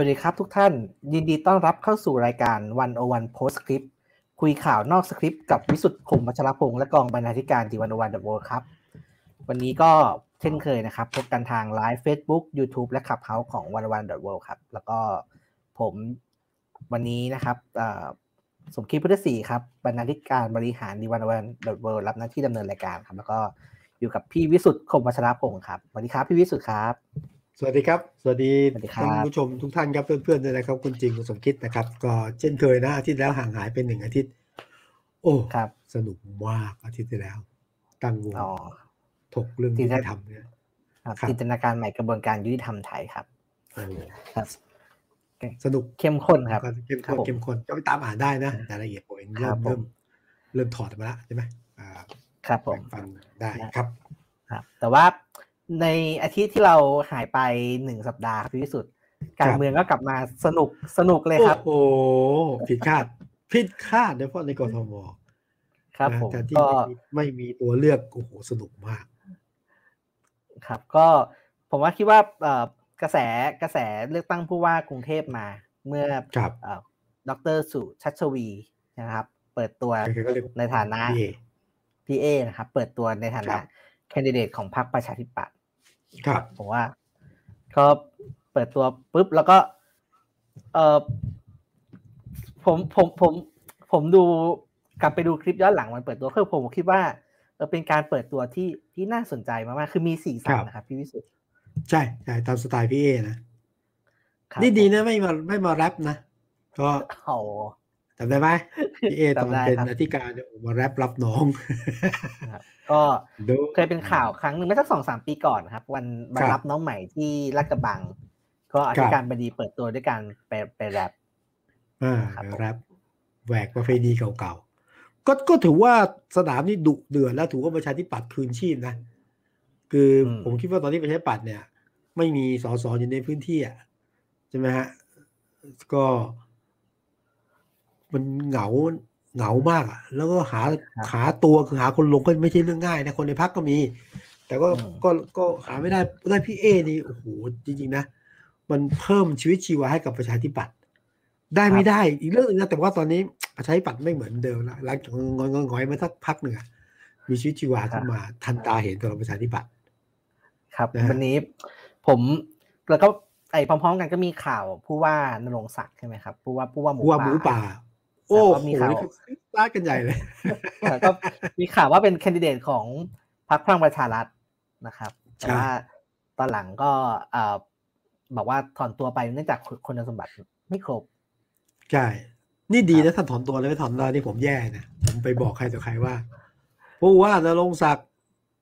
สวัสดีครับทุกท่าน ยินดีต้อนรับเข้าสู่รายการ 101 Postscript คุยข่าวนอกสคริปต์กับวิสุทธ์คมวัชรพงศ์และกองบรรณาธิการ The 101 World ครับ วันนี้ก็เช่นเคยนะครับพบกันทางไลฟ์ Facebook YouTube และ Clubhouse ของ 101 World ครับ แล้วก็ผมวันนี้นะครับสมคิดพุทธศรีครับบรรณาธิการบริหาร The 101 World รับหน้าที่ดำเนินรายการครับ แล้วก็อยู่กับพี่วิสุทธ์คมวัชรพงศ์ครับสวัสดีครับพี่วิสุทธ์ครับ สวัสดีครับ สวัสดีท่านผู้ชมทุกท่านครับเพื่อนๆด้วยนะครับ คุณจริงคุณสมคิดนะครับ ก็เช่นเคยนะอาทิตย์แล้วห่างหายไปหนึ่งอาทิตย์ โอ้ครับสนุกมากอาทิตย์ที่แล้ว ตั้งวงถกเรื่องยุติธรรมเนี่ยจินตนาการใหม่กระบวนการยุติธรรมไทยครับครับสนุกเข้มข้นครับเข้มข้นเข้มข้นก็ไปตามอ่านได้นะรายละเอียดผมเองเริ่มเริ่มเริ่มถอดมาแล้วใช่ไหมครับผมฟังได้ครับ ครับ แต่ว่า ในอาทิตย์ที่เราหายไปหนึ่งสัปดาห์พี่วิสุทธ์การเมืองก็กลับมาสนุกสนุกเลยครับ โอ้ผิดคาดผิดคาดโดยเฉพาะในกรทมครับผมแต่ที่ไม่มีตัวเลือกโอ้โหสนุกมาก ครับ ก็ผมว่าคิดว่ากระแสกระแสเลือกตั้งผู้ว่ากรุงเทพมา เมื่อดรสุชัชวีนะครับ เปิดตัวในฐานะพีเอนะครับ เปิดตัวในฐานะแคนดิเดตของพรรคประชาธิปัตย์ ครับผมว่าก็เปิดตัวปุ๊บแล้วก็ เออผมผมผม ผมดูกลับไปดูคลิปย้อนหลังมันเปิดตัวคือผมคิดว่าเออเป็นการเปิดตัวที่ที่น่าสนใจมากๆคือมีสี่สันนะครับพี่วิสุทธ์ใช่ใช่ตามสไตล์พี่เอนะนี่ดีนะไม่มาไม่มาแรปนะก็จำได้ไหมพี่เอตอนเป็นอธิการเนี่ยมาแรปรับน้อง ก็เคยเป็นข่าวครั้งหนึ่งไม่สักสองสามปีก่อนครับ วันมารับน้องใหม่ที่ลาดกระบัง ก็อธิการบดีเปิดตัวด้วยการไปไปแรปอ่าแรปแหวกประเพณีเก่าๆก็ก็ถือว่าสนามนี้ดุเดือดแล้วถือว่าประชาธิปัตย์คืนชีพนะคือผมคิดว่าตอนนี้ประชาธิปัตย์เนี่ย ไม่มีสสอยู่ในพื้นที่อะใช่ไหมฮะก็ มันเหงา เหงามากอะ แล้วก็หาหาตัวคือหาคนลงก็ไม่ใช่เรื่องง่ายนะคนในพักก็มี แต่ก็ก็ก็หาไม่ได้ได้พี่เอนี่โอ้โหจริงๆนะมันเพิ่มชีวิตชีวาให้กับประชาธิปัตย์ได้ไม่ได้อีกเรื่องนึงนะแต่ว่าตอนนี้ประชาธิปัตย์ไม่เหมือนเดิมแล้วหลังจากงอยงอยมาสักพักหนึ่งมีชีวิตชีวาขึ้นมาทันตาเห็นตัวประชาธิปัตย์ครับวันนี้ผมแล้วก็ไอ้พร้อมๆ กันก็มีข่าวผู้ว่านรงศักดิ์ใช่ไหมครับผู้ว่าผู้ว่าหมูป่า โอ้มีข่าวลากกันใหญ่เลยก็มีข่าวว่าเป็นแคนดิเดตของพรรคพลังประชารัฐนะครับ แต่ว่าตอนหลังก็บอกว่าถอนตัวไปเนื่องจากคุณสมบัติไม่ครบ ใช่ นี่ดีนะท่านถอนตัวเลยไม่ถอนตัวนี่ผมแย่นะ ผมไปบอกใครต่อใครว่าผู้ว่านรงศักดิ์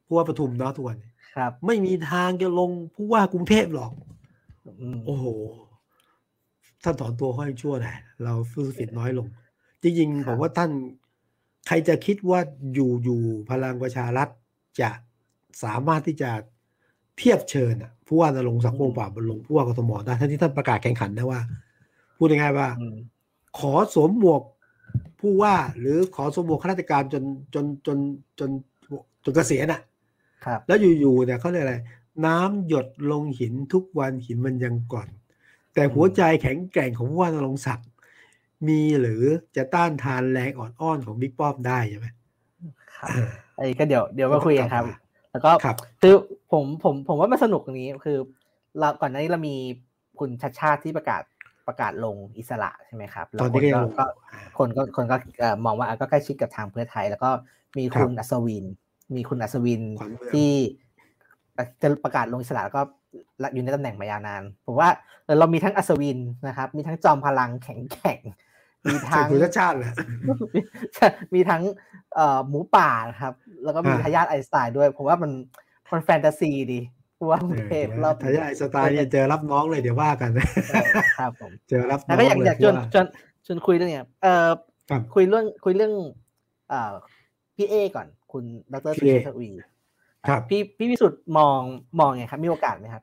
ผู้ว่าปทุมเนาะทุกวันครับ ไม่มีทางจะลงผู้ว่ากรุงเทพหรอกโอ้โหท่านถอนตัวค่อยชั่วหน่อยเราฟื้นฟิตน้อยลง จริงๆผมว่าท่านใครจะคิดว่าอยู่อยู่พลังประชารัฐจะสามารถที่จะเทียบเชิญผู้ว่านรงศักดิ์วงป่าบรรลงผู้ว่ากทมได้ท่านที่ท่านประกาศแข่งขันนะว่า พูดง่ายๆว่า ขอสวมหมวกผู้ว่าหรือขอสวมหมวกข้าราชการจนจนจนจนจนเกษียณอะแล้วอยู่ๆเนี่ยเขาเรียกอะไร น้ำหยดลงหินทุกวันหินมันยังก่อน แต่หัวใจแข็งแกร่งของผู้ว่านรงศักดิ์ มีหรือจะต้านทานแรงอ่อนอ้อนของบิ๊กป้อมได้ใช่ไหมครับไอ้ก็เดี๋ยวเดี๋ยวมาคุยกันครับ แล้วก็คือผมผมผมว่ามันสนุกตรงนี้คือ เราก่อนหน้านี้เรามีคุณชัดชาติที่ประกาศประกาศลงอิสระใช่ไหมครับตอนนี้ก็คนก็คนก็มองว่าก็ใกล้ชิดกับทางเพื่อไทย แล้วก็มีคุณอัศวิน มีคุณอัศวินที่จะประกาศลงอิสระแล้วก็ อยู่ในตำแหน่งมายาวนาน ผมว่าเรามีทั้งอัศวินนะครับ มีทั้งจอมพลังแข็งแกร่งมีทั้งชาติเลยมีทั้งหมูป่าครับ แล้วก็มีทายาทไอน์สไตน์ด้วย ผมว่ามันมันแฟนตาซีดีเพราะว่าเทพเราทายาทไอน์สไตน์เนี่ยเจอรับน้องเลยเดี๋ยวว่ากันครับผมเจอรับน้องแล้วก็อยากอยากชวนชวนชวนคุยเรื่องเนี้ยเอ่อคุยเรื่องคุยเรื่อง เอ่อพี่เอก่อน คุณดรสุชัชวีร์ ครับพี่พี่วิสุทธ์มองมองไงครับ มีโอกาสไหมครับ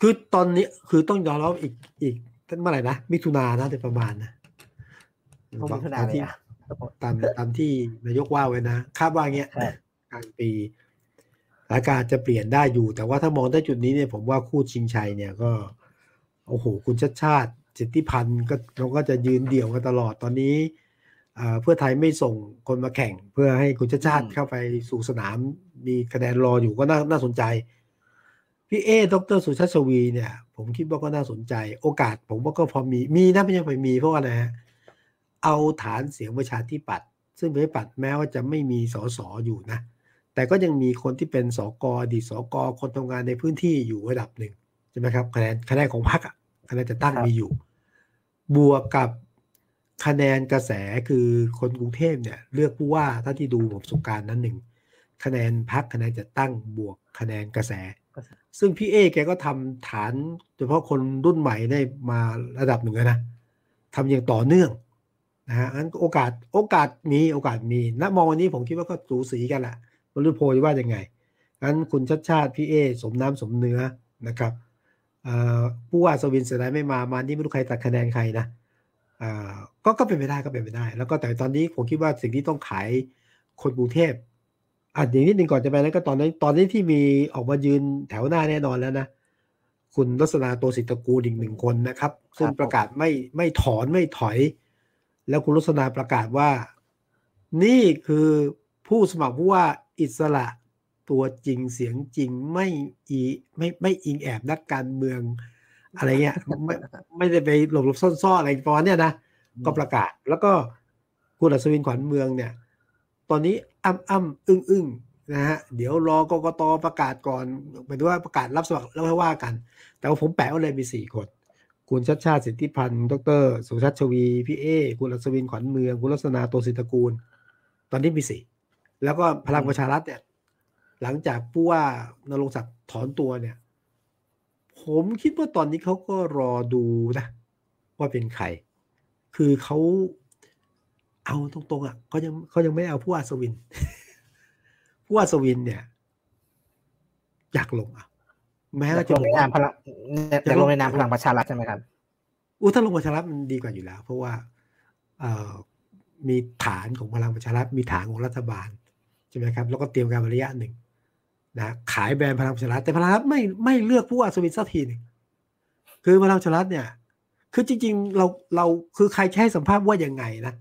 คือตอนนี้คือต้องยอมรับอีกอีกท่านเมื่อไหร่นะมิถุนานะแต่ประมาณนะตามที่ตามตามที่นายกว่าไว้นะคาดว่าเงี้ยกลางปีสถานการณ์จะเปลี่ยนได้อยู่ แต่ว่าถ้ามองได้จุดนี้เนี่ยผมว่าคู่ชิงชัยเนี่ยก็ โอ้โห คุณชัดชาติสิทธิพันธ์ก็เราก็จะยืนเดี่ยวกันตลอดตอนนี้ เพื่อไทยไม่ส่งคนมาแข่ง เพื่อให้คุณชาติชาติเข้าไปสู่สนาม มีคะแนนรออยู่ก็น่าน่าสนใจ พี่เอดรสุชาติชวีเนี่ย ผมคิดว่าก็น่าสนใจ โอกาสผมว่าก็พอมีมีนะไม่ใช่ไปมีเพราะว่าอะไรฮะเอาฐานเสียงประชาธิปัตย์ซึ่งประชาธิปัตย์แม้ว่าจะไม่มีสสอยู่นะ แต่ก็ยังมีคนที่เป็นสกอดีสกคนทำงานในพื้นที่อยู่ระดับหนึ่งใช่ไหมครับคะแนนคะแนนของพรรคคะแนนจะตั้งมีอยู่ บวกกับ คะแนนกระแสคือคนกรุงเทพเนี่ยเลือกผู้ว่าถ้าที่ดูประสบการณ์นั้นหนึ่งคะแนนพักคะแนนจะตั้งบวกคะแนนกระแส ซึ่งพี่เอแกก็ทำฐานโดยเฉพาะคนรุ่นใหม่ได้มาระดับหนึ่งนะทำอย่างต่อเนื่องนะฮะงั้นโอกาสโอกาสมีโอกาสมีณมองวันนี้ผมคิดว่าก็สูสีกันแหละบรุโพยว่ายังไงงั้นคุณชัดชาติพี่เอสมน้ำสมเนื้อนะครับผู้ว่าสวินเสียดายไม่มามานี่ไม่รู้ใครตัดคะแนนใครนะ ก็ก็เป็นไปได้ก็เป็นไปได้ แล้วก็แต่ตอนนี้ผมคิดว่าสิ่งที่ต้องขายคนกรุงเทพอะอย่างนิดนึงก่อนจะไปนั้นก็ตอนนี้ตอนนี้ที่มีออกมายืนแถวหน้าแน่นอนแล้วนะคุณลักษณะตัวสิทธกูลอีกหนึ่งคนนะครับ ซึ่งประกาศไม่ไม่ถอนไม่ถอย แล้วคุณลักษณะประกาศว่า นี่คือผู้สมัครผู้ว่าอิสระตัวจริงเสียงจริงไม่อีไม่ไม่อิงแอบนักการเมือง อะไรเงี้ยไม่ไม่ได้ไปหลบหลบซ่อนๆอะไรประมาณเนี้ยนะก็ประกาศ แล้วก็คุณอัศวินขวัญเมืองเนี่ย ตอนนี้อ้ำอ้ำอึ้งอึ้งนะฮะเดี๋ยวรอกกตประกาศก่อนหมายถึงว่าประกาศรับสมัครแล้วค่อยว่ากัน แต่ว่าผมแปะว่าเลยมีสี่คน คุณชัดชาติสิทธิพันธ์ดรสุชัชวี พี่เอ คุณอัศวินขวัญเมือง คุณลักษณะโตสิตกูล ตอนนี้มีสี่แล้วก็พลังประชารัฐเนี่ย หลังจากผู้ว่านรงศักดิ์ถอนตัวเนี่ย ผมคิดว่าตอนนี้เขาก็รอดูนะ ว่าเป็นใคร คือเขาเอาตรงๆอะเขายังเขายังไม่เอาผู้ว่าสวิน ผู้ว่าสวินเนี่ย อยากลงอะ แม้จะลงในนามพลังจะลงในนามพลังประชารัฐใช่ไหมครับอู้ถ้าลงประชารัฐมันดีกว่าอยู่แล้ว เพราะว่าเอ่อมีฐานของพลังประชารัฐมีฐานของรัฐบาลใช่ไหมครับ แล้วก็เตรียมการระยะหนึ่ง นะขายแบรนด์พลังประชารัฐแต่พลังประชารัฐไม่ไม่เลือกผู้ว่าสวิตสักทีนึงคือพลังประชารัฐเนี่ย คือจริง ๆ เราเราคือใครจะให้สัมภาษณ์ว่ายังไงนะ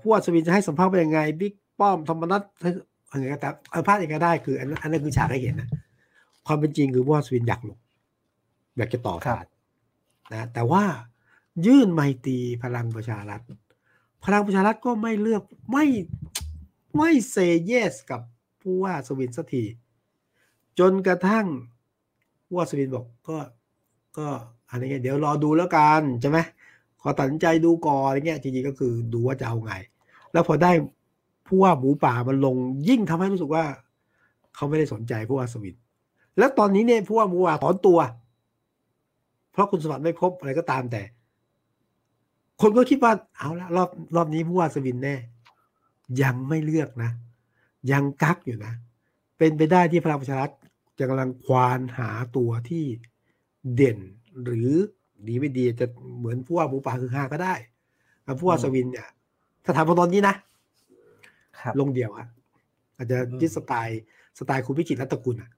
ผู้ว่าสวินจะให้สัมภาษณ์ว่ายังไงบิ๊กป้อมธรรมนัฐอะไรก็ตามสัมภาษณ์ยังไงได้คืออันนั้นอันนั้นคือฉากให้เห็นนะความเป็นจริงคือผู้ว่าสวินอยากลงอยากจะต่อขาดนะแต่ว่ายื่นไมตรีพลังประชารัฐ พลังประชารัฐก็ไม่เลือกไม่ไม่เซเยสกับ ผู้ว่าสวินสักทีจนกระทั่งผู้ว่าสวินบอกก็ก็อะไรเงี้ยเดี๋ยวรอดูแล้วกันใช่ไหมขอตัดสินใจดูก่อนอะไรเงี้ยจริงๆก็คือดูว่าจะเอาไง แล้วพอได้ผู้ว่าหมูป่ามันลงยิ่งทำให้รู้สึกว่า เขาไม่ได้สนใจผู้ว่าสวินแล้วตอนนี้เนี่ยผู้ว่าหมูป่าถอนตัว เพราะคุณสมบัติไม่ครบอะไรก็ตามแต่ คนก็คิดว่าเอาละรอบรอบนี้ผู้ว่าสวินแน่ ยังไม่เลือกนะ ยังกักอยู่นะ เป็นไปได้ที่พลังประชารัฐจะกำลังควานหาตัวที่เด่น หรือดีไม่ดีจะเหมือนผู้ว่าหมูป่าคือห้าก็ได้ผู้ว่าสวินเนี่ยถ้าถามตอนนี้นะลงเดียวอะอาจจะยึดสไตล์สไตล์คุณพิจิตรรัตกุลอะ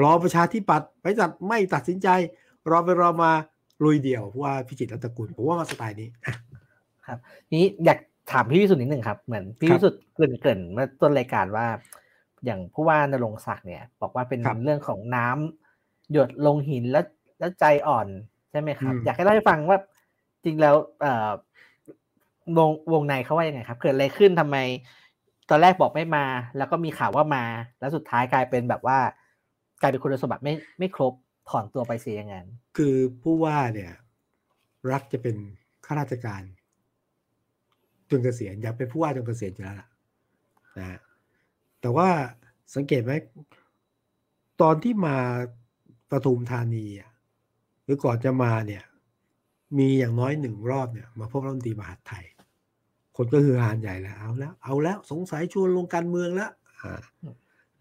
รอประชาธิปัตย์ไปจัดไม่ตัดสินใจ รอไปรอมาลุยเดี่ยว ผู้ว่าพิจิตรรัตกุลผมว่ามาสไตล์นี้ครับนี้อยาก ถามพี่วิสุทธ์นิดหนึ่งครับ เหมือนพี่วิสุทธ์เกริ่นเมื่อต้นรายการว่า อย่างผู้ว่านรงศักดิ์เนี่ย บอกว่าเป็นเรื่องของน้ำหยดลงหินแล้วแล้วใจอ่อนใช่ไหมครับ อยากให้เล่าให้ฟังว่าจริงแล้วเอ่อวงวงในเขาว่ายังไงครับ เกิดอะไรขึ้นทำไม ตอนแรกบอกไม่มา แล้วก็มีข่าวว่ามา แล้วสุดท้ายกลายเป็นแบบว่า กลายเป็นคุณสมบัติไม่ไม่ครบถอนตัวไปเสียอย่างนั้นคือผู้ว่าเนี่ย รักจะเป็นข้าราชการ จนเกษียณอยากเป็นผู้ว่าจนเกษียณอยู่แล้วล่ะนะแต่ว่าสังเกตไหมตอนที่มาปทุมธานีหรือก่อนจะมาเนี่ย มีอย่างน้อยหนึ่งรอบเนี่ย มาพบรัฐมนตรีมหาดไทย คนก็คือหานใหญ่แล้วเอาแล้ว เอาแล้วสงสัยชวนลงการเมืองแล้ว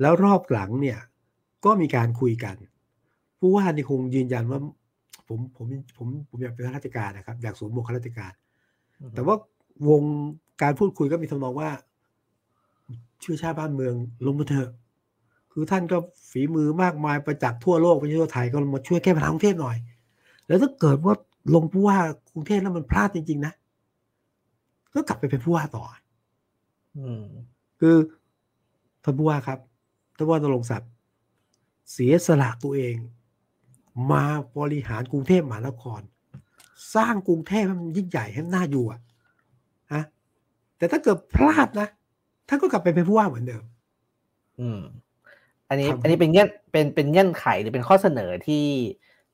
แล้วรอบหลังเนี่ย ก็มีการคุยกัน ผู้ว่านี่คงยืนยันว่า ผมผมผมผมอยากเป็นข้าราชการนะครับ อยากสวมหมวกข้าราชการ แต่ว่า วงการพูดคุยก็มีทำนองว่าช่วยชาติบ้านเมืองลงมาเถอะคือท่านก็ฝีมือมากมายประจักษ์ทั่วโลกไม่ใช่ทั่วไทยก็มาช่วยแก้ปัญหากรุงเทพหน่อย แล้วถ้าเกิดว่าลงผู้ว่ากรุงเทพแล้วมันพลาดจริง ๆ นะ ก็กลับไปเป็นผู้ว่าต่อ อืมคือท่านผู้ว่าครับท่านผู้ว่านรงศักดิ์เสียสละตัวเอง มาบริหารกรุงเทพมหานคร สร้างกรุงเทพให้มันยิ่งใหญ่ให้มันน่าอยู่อะฮะ แต่ถ้าเกิดพลาดนะท่านก็กลับไปเป็นผู้ว่าเหมือนเดิม อืม อันนี้ครับอันนี้เป็นเงื่อนเป็นเป็นเงื่อนไขหรือเป็นข้อเสนอที่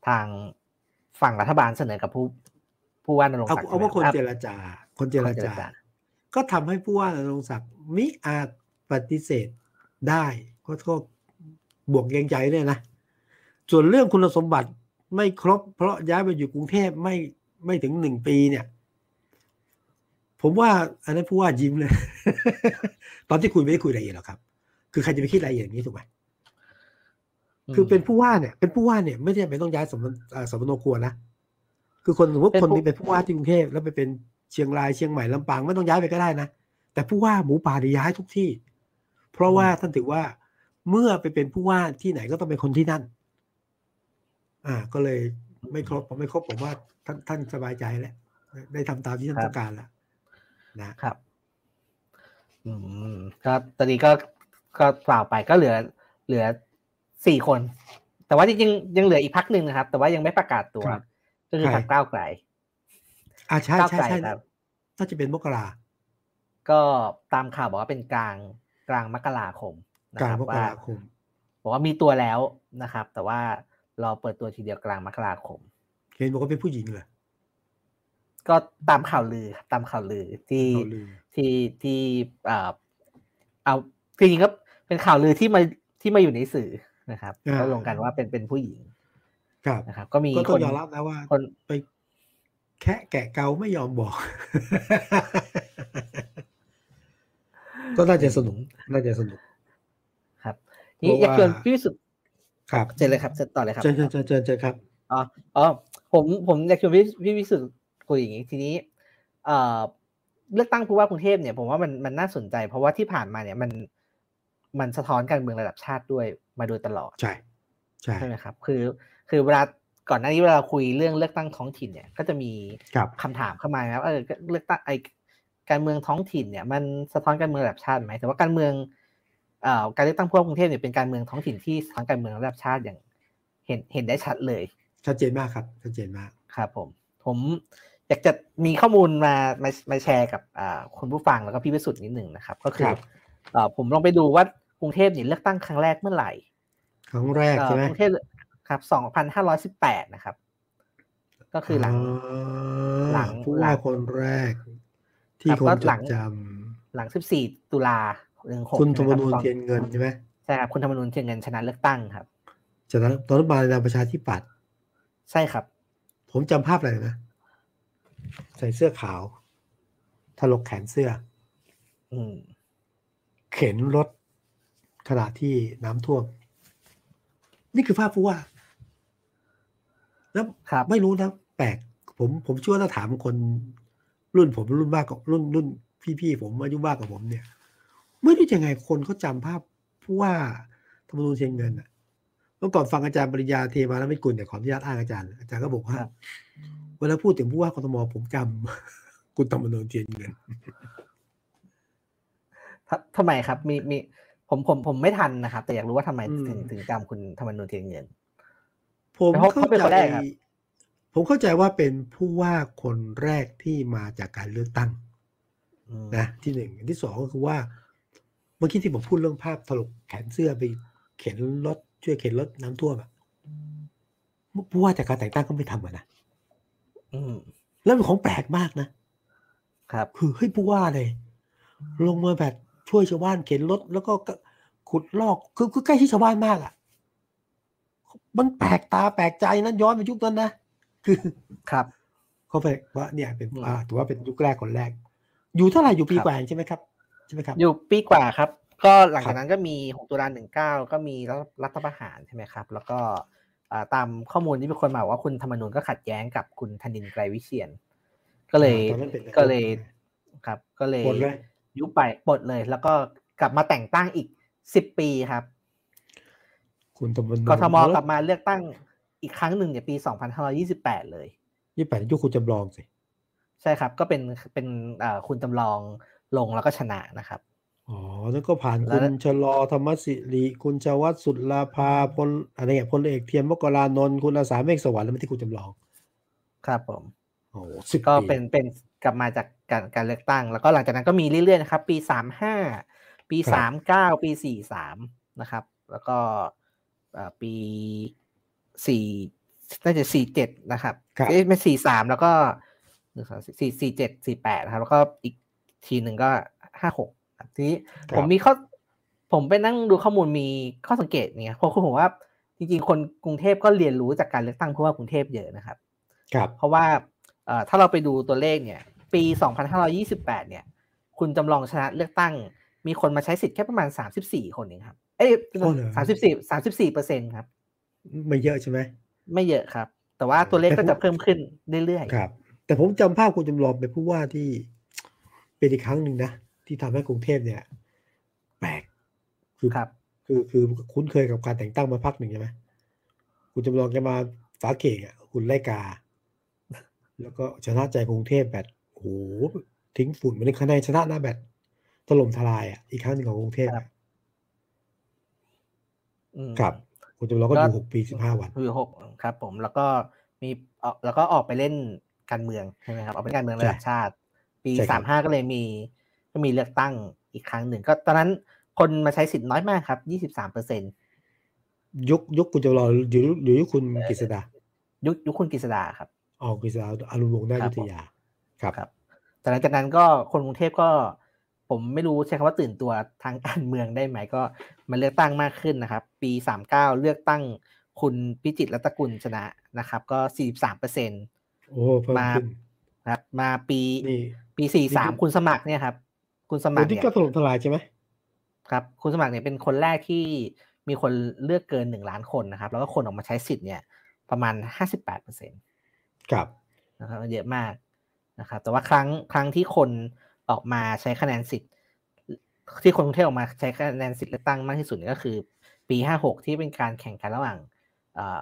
ทางฝั่งรัฐบาลเสนอกับผู้ผู้ว่านรงเอาศักดิ์เอาว่าคนใช่ไหมเจรับรจา คนเจรคนเจรจาจา ก็ทำให้ผู้ว่านรงศักดิ์มิอาจปฏิเสธได้ก็ก็บวกเกรงใจเนี่ยนะส่วนเรื่องคุณสมบัติไม่ครบ เพราะย้ายไปอยู่กรุงเทพไม่ไม่ถึงหนึ่งปีเนี่ย ผมว่าอันนั้นผู้ว่ายิ้มเลย ตอนที่คุยไม่ได้คุยรายละเอียดหรอกครับ คือใครจะไปคิดรายละเอียดอย่างนี้ถูกไหมคือเป็นผู้ว่าเนี่ยเป็นผู้ว่าเนี่ยไม่ได้ไม่ต้องย้ายสมนอ่าสมนครัวนะคือคนสมมติคนนี้เป็นผู้ว่าที่กรุงเทพแล้วไปเป็นเชียงรายเชียงใหม่ลำปางไม่ต้องย้ายไปก็ได้นะแต่ผู้ว่าหมูป่าได้ย้ายทุกที่ เพราะว่าท่านถือว่าเมื่อไปเป็นผู้ว่าที่ไหนก็ต้องเป็นคนที่นั่น อ่า ก็เลยไม่ครบผมไม่ครบผมว่าท่านท่านสบายใจแล้วได้ทำตามที่ท่านต้องการแล้ว นะครับ อืมก็ตอนนี้ก็ก็กล่าวไปก็เหลือ เหลือสี่คน แต่ว่าจริงๆยังเหลืออีกพักหนึ่งนะครับ แต่ว่ายังไม่ประกาศตัวครับก็คือใครพรรคก้าวไกลอ่าใช่ก้าวใช่ไกลใช่ครับน่าจะเป็นมกราก็ตามข่าวบอกว่าเป็นกลางกลางมกราคมนะกลาคงรับมกว่าราคมบอกว่ามีตัวแล้วนะครับ แต่ว่ารอเปิดตัวทีเดียวกลางมกราคม เห็นบอกว่าเป็นผู้หญิงเหรอ ก็ตามข่าวลือครับตามข่าวลือที่ข่าวลือที่ที่เอ่อเอาจริงๆก็เป็นข่าวลือที่มาที่มาอยู่ในสื่อนะครับอ่าก็ลงกันว่าเป็นเป็นผู้หญิง ครับนะครับ ก็มีก็ต้คองนยอมรับนะว่าคนไปแค่แกะเกาไม่ยอมบอก ก็น่าจะสนุกน่าจะสนุกครับ นี่เพอยาราะกชวนว่าพี่วิสุทธิ์ครับเจอเลยครับเจอต่อเลยครับเชิญเชิญเชิญเชิญเชิญครับอ๋ออ๋อผมผมอยากชวนพี่พี่วิสุทธิ์ คุยอย่างนี้ทีนี้เอ่อเลือกตั้งผู้ว่ากรุงเทพเนี่ยผมว่ามันมันน่าสนใจ เพราะว่าที่ผ่านมาเนี่ยมันมันสะท้อนการเมืองระดับชาติด้วยมาโดยตลอดใช่ใช่ใช่ไหมครับ คือคือเวลาก่อนหน้านี้เวลาเราคุยเรื่องเลือกตั้งท้องถิ่นเนี่ย ก็จะมีครับคำถามเข้ามาครับเออเลือกตั้งไอการเมืองท้องถิ่นเนี่ย มันสะท้อนการเมืองระดับชาติไหมแต่ว่าการเมืองเอ่อการเลือกตั้งผู้ว่ากรุงเทพเนี่ยเป็นการเมืองท้องถิ่นที่สะท้อนการเมืองระดับชาติอย่างเห็นเห็นได้ชัดเลย ชัดเจนมากครับชัดเจนมากครับผม ผม อยากจะมีข้อมูลมามามาแชร์กับอ่าคุณผู้ฟังแล้วก็พี่วิสุทธ์นิดหนึ่งนะครับ ก็คือครับเอ่อผมลองไปดูว่ากรุงเทพเนี่ยเลือกตั้งครั้งแรกเมื่อไหร่ ครั้งแรกเอ่อใช่ไหมกรุงเทพครับ2,518นะครับ ก็คือหลังหลังผู้หลัว่างคนแรก ที่ครับคนก็จหลัดงจหลัง14ตุลา16ำคุณธรรมนูญะบเทียนเงินใช่ไหมใช่ครับคุณธรรมนูญเทียนเงินชนะเลือกตั้งครับจากนั้นตอนนั้นมาในนามประชาธิปัตย์ใช่ครับ ผมจำภาพอะไรนะ ใส่เสื้อขาวถลกแขนเสื้อ อืมเข็นรถขณะที่น้ำท่วม นี่คือภาพผู้ว่า แล้วครับไม่รู้นะแปลกผมผมเชื่อว่าถ้าถามคน รุ่นผมรุ่นมากกว่ารุ่นรุ่นพี่ๆผมอายุมากกว่าผมเนี่ยไม่รู้ยังไงคนเขาจำภาพผู้ว่าธรรมนูญเชียงเงินอะเมื่อก่อนฟังอาจารย์ปริญญาเทมาแล้วไม่กุลเนี่ยขออนุญาตอ้างอาจารย์อาจารย์ก็บอกว่าครับ เวลาพูดถึงผู้ว่ากทมผมจำคุณธรรมนูญเทียนเงินททำไมครับ มีมีผมผมผมไม่ทันนะครับ แต่อยากรู้ว่าทำไมอืมถึงถึงจำคุณธรรมนูญเทียนเงิน ผมเพราะเข้าเขาเป็นใจคนแรกครับผมเข้าใจว่าเป็นผู้ว่าคนแรกที่มาจากการเลือกตั้งอืมนะที่หนึ่งอันที่สองก็คือว่า เมื่อกี้ที่ผมพูดเรื่องภาพถลกแขนเสื้อไปเข็นรถช่วยเข็นรถน้ำท่วมอะผู้ว่าจากการแต่งตั้งก็ไม่ทำอะนะ อืมแล้วเป็นของแปลกมากนะครับคือเฮ้ยผู้ว่าเลย ลงมาแบบช่วยชาวบ้านเข็นรถแล้วก็ขุดลอกคือคือใกล้ที่ชาวบ้านมากอะ มันแปลกตาแปลกใจนั้นย้อนไปยุคนั้นนะคือครับเขาไปว่าเนี่ยเป็นอืมอ่าถือว่าเป็นยุคแรกคนแรก อยู่เท่าไหร่อยู่ปีครับกว่าเองใช่ไหมครับใช่ไหมครับ อยู่ปีกว่าครับ ก็หลังครัจากบนั้นก็มี6ตุลา19ก็มีรัฐรัฐประหารใช่ไหมครับ แล้วก็อ่า ตามข้อมูลที่มีคนมาบอกว่าคุณธรรมนูญก็ขัดแย้งกับคุณธนินทร์ไกรวิเชียน ก็เลยตอนนั้นเป็นก็เลยครับ ก็เลยหมดเลยยุบไปปลดเลย แล้วก็กลับมาแต่งตั้งอีก10ปีครับ คุณธรรมนูญกทมกลับมาเลือกตั้งอีกครั้งหนึ่งเนี่ยปี2528เลยยี่แปดยุคคุณจำลองสิใช่ครับ ก็เป็นเป็นคุณจำลองลงแล้วก็ชนะนะครับ อ๋อ แล้วก็ผ่านคุณชลอธรรมสิริ คุณชวัตสุดลาภา พล อะไรเงี้ย พลเอกเทียมมกรานนท์ คุณอาสาเมฆสวรรค์แล้วไม่ที่คุณจำลอง ครับผม โอ้สิบก็เป็นเป็นกลับมาจากการการเลือกตั้ง แล้วก็หลังจากนั้นก็มีเรื่อยๆนะครับ ปีสามห้าปีสามเก้าปีสี่สามนะครับ แล้วก็ปีสี่น่าจะสี่เจ็ดนะครับ เอ๊ะไม่สี่สามแล้วก็หนึ่งสองสี่สี่เจ็ดสี่แปดนะครับ แล้วก็อีกทีหนึ่งก็ห้าหก ทีนี้ผมมีข้อผมไปนั่งดูข้อมูลมีข้อสังเกตเนี่ยเพราะคือผมว่าจริงๆ คนกรุงเทพก็เรียนรู้จากการเลือกตั้งเพราะว่ากรุงเทพเยอะนะครับ ครับ เพราะว่าถ้าเราไปดูตัวเลขเนี่ย ปี 2528 เนี่ย คุณจำลองชนะเลือกตั้ง มีคนมาใช้สิทธิ์แค่ประมาณ 34 คนเองครับ เอ้ยสามสิบสี่สามสิบสี่เปอร์เซ็นครับ ไม่เยอะใช่ไหม ไม่เยอะครับ แต่ว่าตัวเลขก็จะเพิ่มขึ้นเรื่อยๆ ครับ แต่ผมจำภาพคุณจำลองเป็นผู้ว่าที่เป็นอีกครั้งหนึ่งนะ ที่ทำให้กรุงเทพเนี่ยแปลกคือครับ คือคือคุ้นเคยกับการแต่งตั้งมาพักหนึ่งใช่ไหมคุณจำลองจะมาฝาเก่งอะคุณไล่กา แล้วก็ชนะใจกรุงเทพแบบโอ้โหทิ้งฝุ่นมาในคะแนนชนะนะแบบถล่มทลายอะอีกครั้งหนึ่งของกรุงเทพครับคุณจำลองก็อยู่หกปีสิบห้าวันอยู่หกครับ ผมแล้วก็มีแล้วก็ออกไปเล่นการเมืองใช่ไหมครับออกไปการเมืองระดับชาติ ปีสามห้าก็เลยมี ก็มีเลือกตั้งอีกครั้งหนึ่ง ก็ตอนนั้นคนมาใช้สิทธิ์น้อยมากครับยี่สิบสามเปอร์เซ็นยุคยุคคุณจำลองอยู่อยู่ยุคคุณกฤษดา ยุคยุคคุณกฤษดาครับออกกฤษดาอารมณ์วงนายุทธยา ครับครับแต่หลังจากนั้นก็คนกรุงเทพก็ ผมไม่รู้ใช้คำว่าตื่นตัวทางการเมืองได้ไหมก็มาเลือกตั้งมากขึ้นนะครับ ปีสามเก้าเลือกตั้งคุณพิจิตรรัตกุลชนะนะครับ ก็สี่สิบสามเปอร์เซ็นต์โอ้มาครับมาปีปีสี่สามคุณสมัครเนี่ยครับ คุณสมัครเนี่ยก็ถล่มทลายใช่ไหมครับ คุณสมัครเนี่ยเป็นคนแรกที่มีคนเลือกเกินหนึ่งล้านคนนะครับ แล้วก็คนออกมาใช้สิทธิ์เนี่ย ประมาณห้าสิบแปดเปอร์เซ็นต์ครับนะครับเยอะมากนะครับ แต่ว่าครั้งครั้งที่คนออกมาใช้คะแนนสิทธิ์ ที่คนกรุงเทพออกมาใช้คะแนนสิทธิ์เลือกตั้งมากที่สุดก็คือ ปีห้าหกที่เป็นการแข่งกันระหว่าง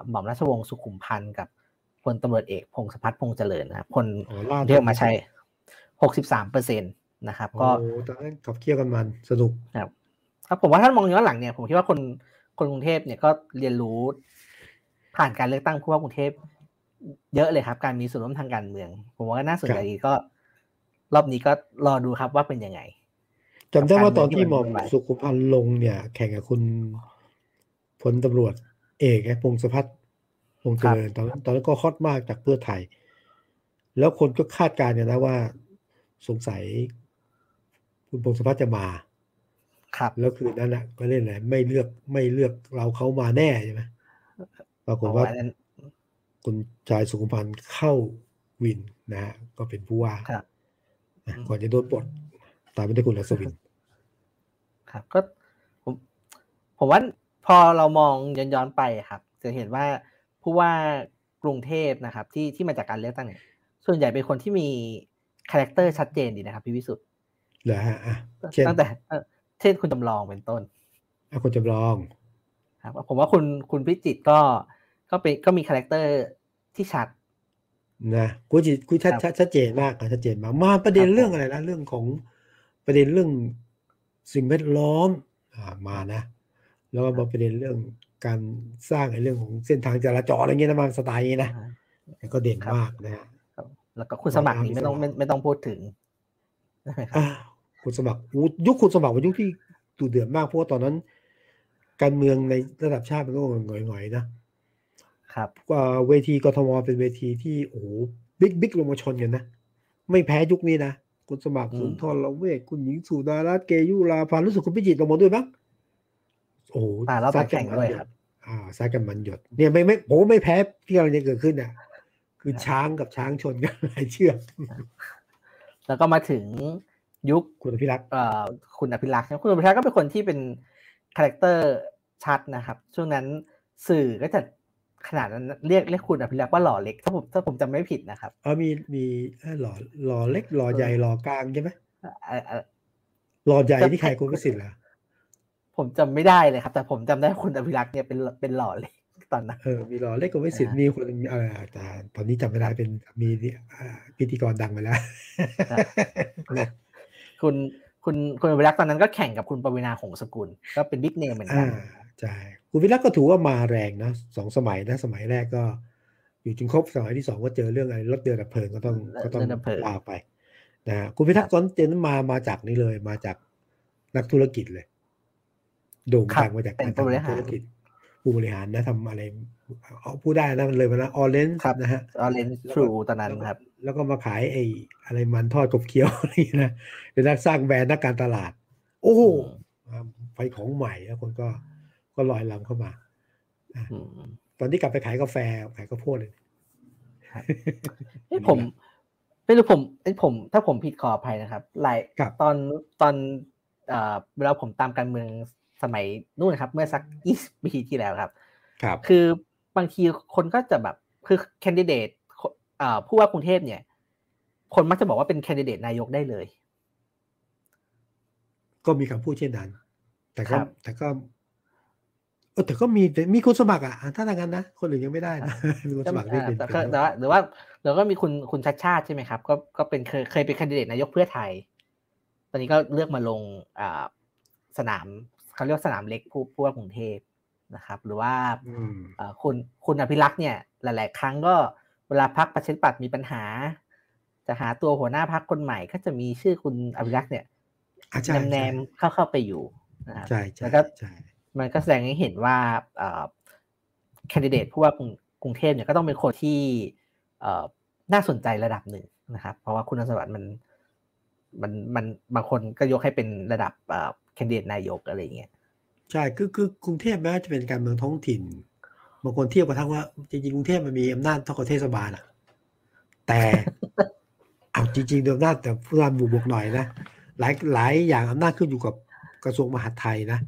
หม่อมราชวงศ์สุขุมพันธ์กับพลตำรวจเอกพงศพัฒน์พงษ์เจริญนะครับคนที่ออกมาใช้หกสิบสามเปอร์เซ็นต นะครับ ก็ตอนนั้นขับเคี่ยวกันมันสนุกครับครับผมว่าถ้ามองย้อนหลังเนี่ยผมคิดว่าคนคนกรุงเทพเนี่ยก็เรียนรู้ผ่านการเลือกตั้งผู้ว่ากรุงเทพเยอะเลยครับ การมีส่วนร่วมทางการเมือง ผมว่าน่าสนใจก็รอบนี้ก็รอดูครับว่าเป็นยังไงจำได้ว่าตอนที่หมอมสุขุพันธ์ลงเนี่ย แข่งกับคุณพลตำรวจ เอกไงพงศพัฒน์พงเจริญตอนนั้นตอนนั้นก็ฮอตมากจากเพื่อไทย แล้วคนก็คาดการณ์กันนะว่า สงสัย คุณพงศพัฒน์จะมา ครับ แล้วคืนนั้นแหละก็เล่นอะไรไม่เลือกไม่เลือกเราเขามาแน่ใช่ไหมปรากฏว่าคุณชายสุขุมพันธ์เข้าวินนะฮะก็เป็นผู้ว่าก่อนจะโดนปลดตามมาด้วยคุณอัศวิน ครับ ก็ผมผมว่าพอเรามองย้อนย้อนไปครับ จะเห็นว่าผู้ว่ากรุงเทพนะครับ ที่ที่มาจากการเลือกตั้งเนี่ยส่วนใหญ่เป็นคนที่มี character ชัดเจนดีนะครับพี่วิสุทธ์ เหรอฮะตั้งแต่เช่นคุณจำลองเป็นต้นคุณจำลองครับผมว่าคุณคุณพิจิตตก็ก็เป็นก็มี character ที่ชัดนะกูจิกูชัดชัดเจนมากชัดเจนมากมาประเด็นเรื่องอะไรนะเรื่องของประเด็นเรื่องสิ่งแวดล้อมอ่ามานะแล้วก็มาประเด็นเรื่องการสร้างในเรื่องของเส้นทางจราจรอะไรเงี้ยนะมันสไตล์นี้นะก็เด่นมากนะแล้วก็คุณสมัครนี่ไม่ต้องไม่ไม่ต้องพูดถึง คุณสมัครยุคคุณสมัครเป็นยุคที่ดูเดือดมากเพราะว่าตอนนั้น การเมืองในระดับชาติมันก็หงอยๆนะครับว่าเวทีกทมเป็นเวทีที่โอ้โหบิ๊กบิ๊กลงมาชนกันนะไม่แพ้ยุคนี้นะคุณสมัครสุนทรเราเวกคุณหญิงสุดารัตเกยุราพารู้สึกคุณพิจิตรลงมาด้วยมั้งโอ้โหซัดกันด้วยครับอ่าซัดกันมันหยดเนี่ยไม่ไม่ผมไม่แพ้ที่กำลังจะเกิดขึ้นอะ คือช้างกับช้างชนกันหลายเชือกแล้วก็มาถึง ยุคคุณอภิรักษ์คุณอภิรักษ์คุณอภิรักษ์ก็เป็นคนที่เป็น character ชัดนะครับ ช่วงนั้นสื่อก็จะขนาดนั้นเรียกเรียกคุณอภิรักษ์ว่าหล่อเล็กถ้าผมถ้าผมจำไม่ผิดนะครับเออมีมีหล่อหล่อเล็กหล่อใหญ่หล่อกลางใช่ไหมหล่อใหญ่ที่ใครคุณอภิสิทธิ์เหรอผมจำไม่ได้เลยครับ แต่ผมจำได้คุณอภิรักษ์เนี่ยเป็นเป็นหล่อเล็กตอนนั้นเออมีหล่อเล็กกับวิสิตมีคนเออแต่ตอนนี้จำไม่ได้เป็นมีพิธีกรดังไปแล้ว คุณคุณคุณวิรักตอนนั้นก็แข่งกับคุณปวีนาหงสกุล ก็เป็นบิ๊กเนมเหมือนกันใช่คุณวิรักก็ถือว่ามาแรงนะสองสมัยนะสมัยแรกก็ อยู่จนครบสมัยที่สองก็เจอเรื่องอะไรรถเดือดดับเพลิงก็ต้องก็ต้องลาไปนะคุณพิทักษ์ตอนเจนมามาจากนี่เลยมาจากนักธุรกิจเลยโด่งดังมาจากการทำธุรกิจผู้บริหารนะทำอะไรเอาพูดได้นะมันเลยมานะออเรนจ์นะฮะออเรนจ์ทรูตอนนั้นครับ แล้วก็มาขายไอ้อะไรมันทอดกบเคี้ยวนี่นะเป็นนักสร้างแบรนด์นักการตลาด โอ้ไปของใหม่แล้วคนก็ก็ลอยลำเข้ามาตอนที่กลับไปขายกาแฟขายข้าวโพดเลยผมไม่รู้ผมไอ้ผม ถ้าผมผิดขออภัยนะครับหลายตอนตอนเวลาผมตามการเมืองสมัยนู่นครับ เมื่อสักยี่สิบปีที่แล้วครับ ครับ คือบางทีคนก็จะแบบคือแคนดิเดต ผู้ว่ากรุงเทพเนี่ย คนมักจะบอกว่าเป็นแคนดิเดตนายกได้เลย ก็มีคำพูดเช่นนั้น แต่ก็แต่ก็เออแต่ก็มีมีคุณสมัครอะถ้าทางนั้นนะ คนอื่นยังไม่ได้นะมีคุณสมัครที่เป็นแต่ว่าหรือว่าหรือว่ามีคุณคุณชัดชาติใช่ไหมครับ ก็ก็เป็นเคยเคยเป็นแคนดิเดตนายกเพื่อไทย ตอนนี้ก็เลือกมาลงอ่าสนามเขาเรียกสนามเล็กผู้ผู้ว่ากรุงเทพนะครับ หรือว่าคุณคุณอภิรักษ์เนี่ย หลาย ๆ ครั้งก็ เวลาพักประชาธิปัตย์มีปัญหา จะหาตัวหัวหน้าพักคนใหม่ก็จะมีชื่อคุณอภิรักษ์เนี่ยแนมแนมเข้าเข้าไปอยู่นะครับแล้วก็มันก็แสดงให้เห็นว่าแคนดิเดตผู้ว่ากรุงเทพเนี่ยก็ต้องเป็นคนที่น่าสนใจระดับหนึ่งนะครับ เพราะว่าคุณสมบัติมันมันมันบางคนก็ยกให้เป็นระดับแคนดิเดตนายกอะไรเงี้ยใช่คือคือกรุงเทพแม้จะเป็นการเมืองท้องถิ่น บางคนเทียบกับทั้งว่าจริงๆกรุงเทพมันมีอำนาจเท่ากับเทศบาลอะแต่เอาจริงๆเดิมหน้าแต่ผู้นำบวกบวกหน่อยนะหลายหลายอย่างอำนาจขึ้นอยู่กับกระทรวงมหาดไทยนะ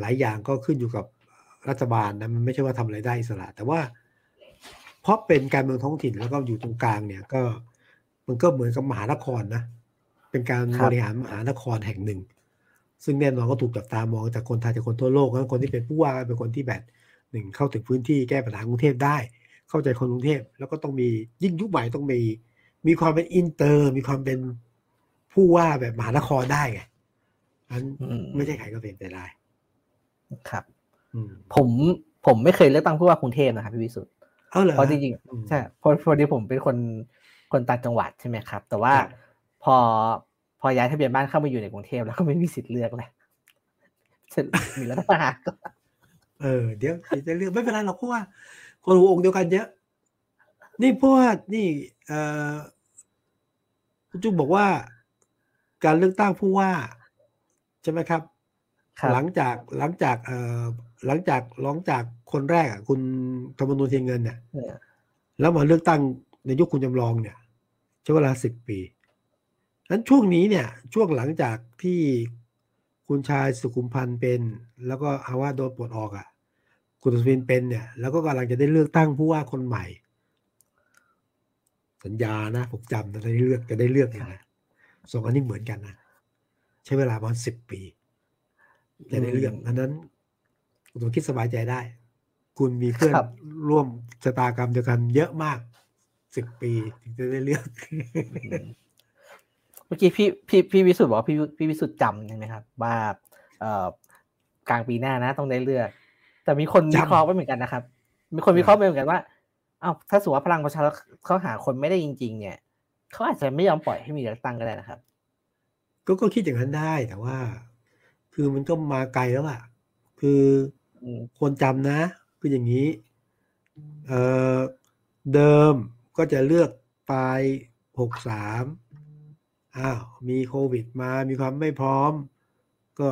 หลายอย่างก็ขึ้นอยู่กับรัฐบาลนะมันไม่ใช่ว่าทำอะไรได้อิสระ แต่ว่าเพราะเป็นการเมืองท้องถิ่นแล้วก็อยู่ตรงกลางเนี่ยก็มันก็เหมือนกับมหานครนะเป็นการบริหารมหานครแห่งหนึ่ง ซึ่งแน่นอนก็ถูกจับตามองจากคนไทยจากคนทั่วโลกแล้วคนที่เป็นผู้ว่าเป็นคนที่แบบ หนึ่งเข้าถึงพื้นที่แก้ปัญหากรุงเทพได้ เข้าใจคนกรุงเทพแล้วก็ต้องมียิ่งยุคใหม่ต้องมี มีความเป็นอินเตอร์ มีความเป็นผู้ว่าแบบมหานครได้ไงอันไม่ใช่ใครก็เป็นไปได้ครับผมผมไม่เคยเลือกตั้งผู้ว่ากรุงเทพนะครับพี่วิสุทธ์เพราะจริงๆใช่เพราะพอดีผมเป็นคนคนต่างจังหวัดใช่ไหมครับ แต่ว่าพอพอย้ายทะเบียนบ้านเข้ามาอยู่ในกรุงเทพแล้วก็ไม่มีสิทธิ์เลือกเลยมีรัฐประหาร เออเดี๋ยวจะเลือกไม่เป็นไรหรอกเพราะว่าคนหัวองค์เดียวกันเยอะ นี่เพราะว่านี่เออคุณจุ๊บบอกว่า การเลือกตั้งผู้ว่าใช่ไหมครับ หลังจากหลังจากเอ่อหลังจากร้องจากคนแรกอะ คุณธรรมนูญเทียนเงินเนี่ยแล้วมาเลือกตั้งในยุคคุณจำลองเนี่ยใช้เวลาสิบปีนั้นช่วงนี้เนี่ย ช่วงหลังจากที่คุณชายสุขุมพันธ์เป็น แล้วก็อาว่าโดนปลดออกอะ คุณสุวินเป็นเนี่ยแล้วก็กำลังจะได้เลือกตั้งผู้ว่าคนใหม่ สัญญานะผมจำจะได้เลือกจะได้เลือกเนี่ยนะสองอันนี้เหมือนกันนะใช้เวลาประมาณสิบปีจะได้เรื่องอันนั้นคุณคิดสบายใจได้ คุณมีเพื่อนร่วมชะตากรรมเดียวกันเยอะมากสิบปีถึงจะได้เลือก เมื่อกี้พี่พี่พี่วิสุทธ์บอกพี่พี่วิสุทธ์จำใช่ไหมครับ ว่า เอ่อกลางปีหน้านะต้องได้เลือก แต่มีคนวิเคราะห์ไว้เหมือนกันนะครับ มีคนวิเคราะห์ไปเหมือนกันว่าอ้าวถ้าสมมติว่าพลังประชารัฐเขาหาคนไม่ได้จริง ๆ เนี่ยเขาอาจจะไม่ยอมปล่อยให้มีเลือกตั้งก็ได้นะครับ ก็ก็คิดอย่างนั้นได้แต่ว่า คือมันก็มาไกลแล้วอะคือควรจำนะ คืออย่างนี้ เอ่อเดิมก็จะเลือกปลายหกสามอ้าวมีโควิดมามีความไม่พร้อม ก็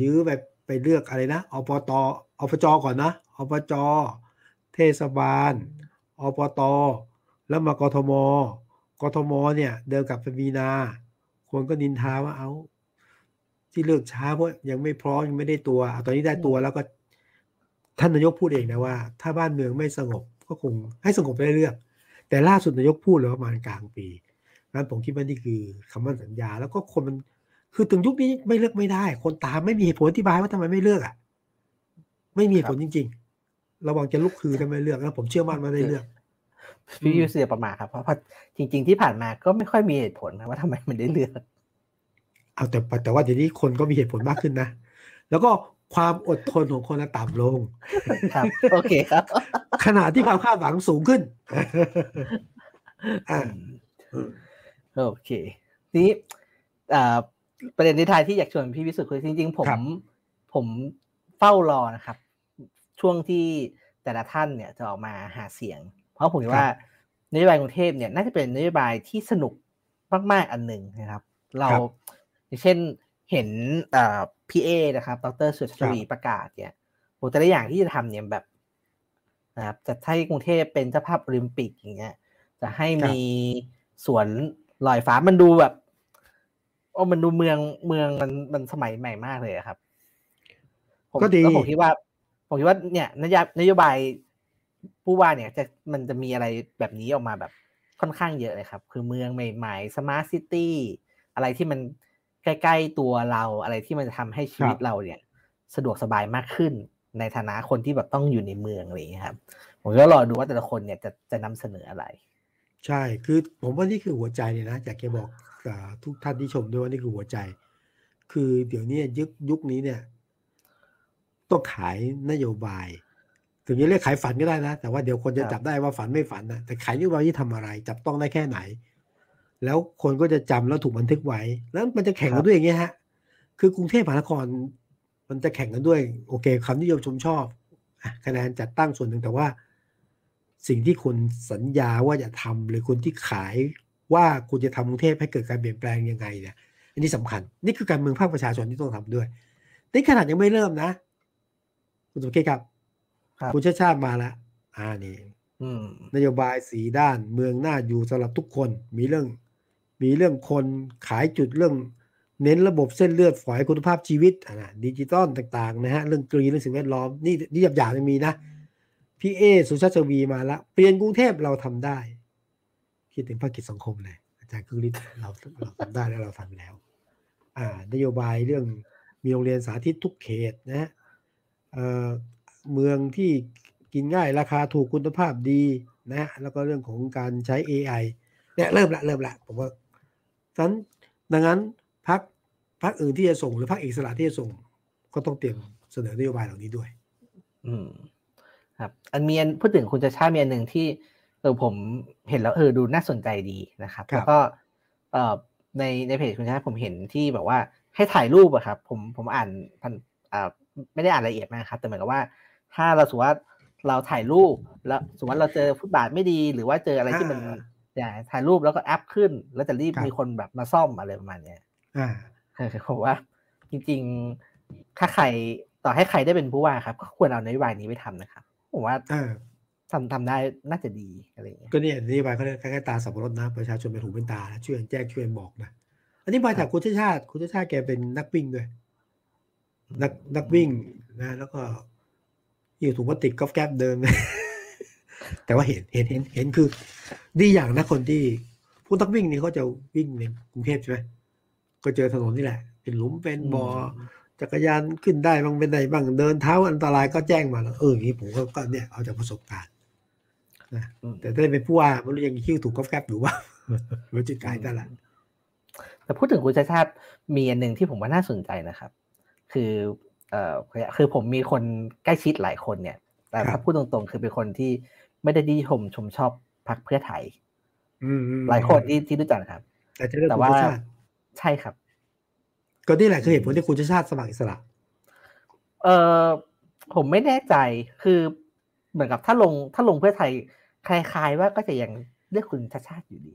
ยื้อไปไป เลือกอะไรนะอปตอปจก่อนนะอปจเทศบาลอปตแล้วมากทมกทมเนี่ยเดินกลับไปมีนาคนก็นินทาว่าเอาที่เลือกช้าเพราะยังไม่พร้อมยังไม่ได้ตัวตอนนี้ได้ตัวแล้วก็ท่านนายกพูดเองนะว่า ถ้าบ้านเมืองไม่สงบก็คงให้สงบได้เลือก แต่ล่าสุดนายกพูดเลยประมาณกลางปีนั้นผมคิดว่านี่คือคำมั่นสัญญา แล้วก็คนมัน คือถึงยุคนี้ไม่เลือกไม่ได้ คนตามไม่มีเหตุผลอธิบายว่าทำไมไม่เลือกอะ ไม่มีเหตุผลจริง ๆ ระวังจะลุกคือถ้าไม่เลือกแล้วผมเชื่อมั่นว่าได้เลือกพี่ยูเสียประมาทครับเพราะจริง ๆ ที่ผ่านมาก็ไม่ค่อยมีเหตุผลนะว่าทำไมมันได้เลือกเอาแต่แต่ว่าทีนี้คนก็มีเหตุผลมากขึ้นนะ แล้วก็ความอดทนของคนต่ำลง ครับ โอเคครับ ขณะที่ความคาดหวังสูงขึ้นอ่าโอเคทีนี้ ประเด็นในท้ายที่อยากชวนพี่วิสุทธิ์คือจริง ๆ ผมผมเฝ้ารอนะครับ ช่วงที่แต่ละท่านเนี่ยจะออกมาหาเสียง เพราะผมว่านโยบายกรุงเทพเนี่ยน่าจะเป็นนโยบายที่สนุกมากๆอันหนึ่งนะครับ เราอย่างเช่นเห็นพี่เอนะครับ ดรสุชวีประกาศเนี่ยโอ้แต่ละอย่างที่จะทำเนี่ยแบบนะครับจะให้กรุงเทพเป็นเจ้าภาพโอลิมปิกอย่างเงี้ย จะให้มีสวนลอยฟ้ามันดูแบบ โอ้มันดูเมืองเมืองมันมันสมัยใหม่มากเลยครับก็ดีผมคิดว่า ผมคิดว่าเนี่ยนโยบายนโยบายผู้ว่าเนี่ยจะมันจะมีอะไรแบบนี้ออกมาแบบค่อนข้างเยอะเลยครับ คือเมืองใหม่ๆ smart city อะไรที่มันใกล้ๆตัวเราอะไรที่มันจะทำให้ชีวิตเราเนี่ย สะดวกสบายมากขึ้นในฐานะคนที่แบบต้องอยู่ในเมืองอะไรอย่างนี้ครับ ผมก็รอดูว่าแต่ละคนเนี่ยจะจะนำเสนออะไร ใช่คือผมว่านี่คือหัวใจเลยนะอยากจะบอก ทุกท่านที่ชมด้วยว่านี่คือหัวใจ คือเดี๋ยวนี้ยุคยุคนี้เนี่ย ต้องขายนโยบาย ถึงจะเรียกขายฝันก็ได้นะ แต่ว่าเดี๋ยวคนจะจับได้ว่าฝันไม่ฝันนะแต่ขายนโยบายที่ทำอะไร จับต้องได้แค่ไหน แล้วคนก็จะจำแล้วถูกบันทึกไว้ แล้วมันจะแข่งกันด้วยอย่างเงี้ยฮะ คือกรุงเทพมหานคร มันจะแข่งกันด้วย โอเคคำนิยมชมชอบคะแนนจัดตั้งส่วนหนึ่งแต่ว่าสิ่งที่คุณสัญญาว่าจะทำหรือคนที่ขาย ว่าคุณจะทำกรุงเทพให้เกิดการเปลี่ยนแปลงยังไงเนี่ยอันนี้สำคัญ นี่คือการเมืองภาคประชาชนที่ต้องทำด้วยนี่ขนาดยังไม่เริ่มนะ คุณสมคิดครับ คุณชาติชาติมาแล้วอ่านี่นโยบายสีด้านเมืองหน้าอยู่สำหรับทุกคน มีเรื่อง มีเรื่องคนขายจุดเรื่อง เน้นระบบเส้นเลือดฝอยคุณภาพชีวิตอ่าดิจิตอลต่างๆนะฮะเรื่อง green เรื่องสิ่งแวดล้อมนี่นี่หยาบๆยังมีนะพี่เอ้สุชัชวีร์มาแล้วเปลี่ยนกรุงเทพเราทำได้ คิดถึงพรรคกิจสังคมเลยอาจารย์คึกฤทธิ์เราเราทำได้แล้วเราทำแล้ว อ่านโยบายเรื่องมีโรงเรียนสาธิตทุกเขตนะฮะเมืองที่กินง่ายราคาถูกคุณภาพดีนะแล้วก็เรื่องของการใช้ AI เนี่ยเริ่มละเริ่มละผมว่าดังนั้นดังนั้นพักพักอื่นที่จะส่งหรือพักอิสระที่จะส่ง ก็ต้องเตรียมเสนอนโยบายเหล่านี้ด้วย อืม ครับ อันมีอันพูดถึงคุณจะชาติมีอันหนึ่งที่ เออผมเห็นแล้วเออดูน่าสนใจดีนะครับแล้วก็เอ่อในในเพจคุณชาติผมเห็นที่แบบว่าให้ถ่ายรูปอะครับ ผมผมอ่านพันอ่าไม่ได้อ่านละเอียดมากครับ แต่เหมือนกับว่า ถ้าเราสมมติว่าเราถ่ายรูปแล้วสมมติเราเจอฟุตบาทไม่ดี หรือว่าเจออะไรที่มันอย่าถ่ายรูปแล้วก็แอปขึ้น แล้วจะรีบมีคนแบบมาซ่อมอะไรประมาณเนี้ยอ่าผมว่า จริง ๆ ถ้าใครต่อให้ใครได้เป็นผู้ว่าครับก็ควรเอานโยบายนี้ไปทำนะครับผมว่า ทำทำได้น่าจะดีอะไรอย่างเงี้ยก็เนี่ยนโยบายเขาเรียกคล้ายๆตาสับปะรดนะประชาชนเป็นหูเป็นตาช่วยแจ้งช่วยบอกนะอันนี้มาจากคุณชาติชาติคุณชาติชาติแกเป็นนักวิ่งด้วยนักนักวิ่งนะ แล้วก็อยู่ถุงพลาสติกก็แก๊บเดินแต่ว่าเห็นเห็นเห็นเห็นคือ ดีอย่างนะคนที่ผู้นักวิ่งนี่เขาจะวิ่งในกรุงเทพใช่ไหมก็เจอถนนนี่แหละ เป็นหลุมเป็นบ่อจักรยานขึ้นได้บางเป็นไหนบ้างเดินเท้าอันตรายก็แจ้งมาแล้วเอออย่างนี้ผมก็เนี่ยเอาจากประสบการณ์ นะแต่ถ้าเป็นผู้ว่ามันยังคิ้วถูกก็แก๊บอยู่ว่ามันจิตกายแต่ละแต่พูดถึงคุณชาติชาติมีอันหนึ่งที่ผมว่าน่าสนใจนะครับ คือเอ่อคือผมมีคนใกล้ชิดหลายคนเนี่ย แต่ถ้าพูดตรงๆ คือเป็นคนที่ไม่ได้ดีชมชมชอบพรรคเพื่อไทยหลายคนที่ที่รู้จักครับ แต่แต่ว่าใช่ครับ ก็นี่แหละคือเหตุผลที่คุณชาติสมัครอิสระ เออผมไม่แน่ใจคือเหมือนกับถ้าลงถ้าลงเพื่อไทย คล้ายๆว่าก็จะยังเลือกคุณชาติชาติอยู่ดี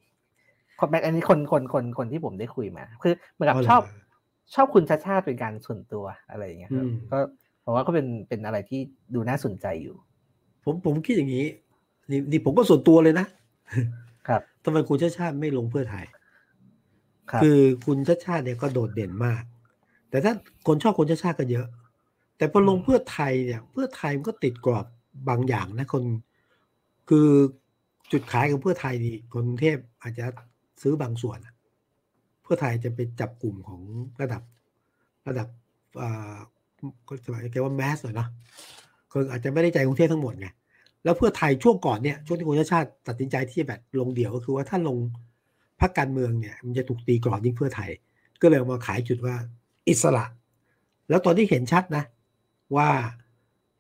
คนอันนี้คนคนคนคนที่ผมได้คุยมา คือเหมือนกับชอบชอบคุณชาชาติเป็นการส่วนตัวอะไรอย่างเงี้ยก็ผมว่าก็เป็นเป็นอะไรที่ดูน่าสนใจอยู่ ผมผมคิดอย่างนี้ นี่นี่ผมก็ส่วนตัวเลยนะครับทำไมคุณชาชาติไม่ลงเพื่อไทยคือคุณชาชาติเนี่ยก็โดดเด่นมาก แต่ถ้าคนชอบคุณชาชาติก็เยอะ แต่พอลงเพื่อไทยเนี่ย เพื่อไทยมันก็ติดกรอบบางอย่างนะคน คือจุดขายของเพื่อไทยนี่กรุงเทพอาจจะซื้อบางส่วน เพื่อไทยจะไปจับกลุ่มของระดับระดับอ่าก็สมัยแกว่าแมสหน่อยนะคนออาจจะไม่ได้ใจกรุงเทพทั้งหมดไงแล้วเพื่อไทยช่วงก่อนเนี่ยช่วงที่คุณชาติชาติตัดสินใจที่จะแบบลงเดี่ยวก็คือว่าถ้าลงพรรคการเมืองเนี่ยมันจะถูกตีกรอบยิ่งเพื่อไทย ก็เลยมาขายจุดว่าอิสระ แล้วตอนที่เห็นชัดนะว่า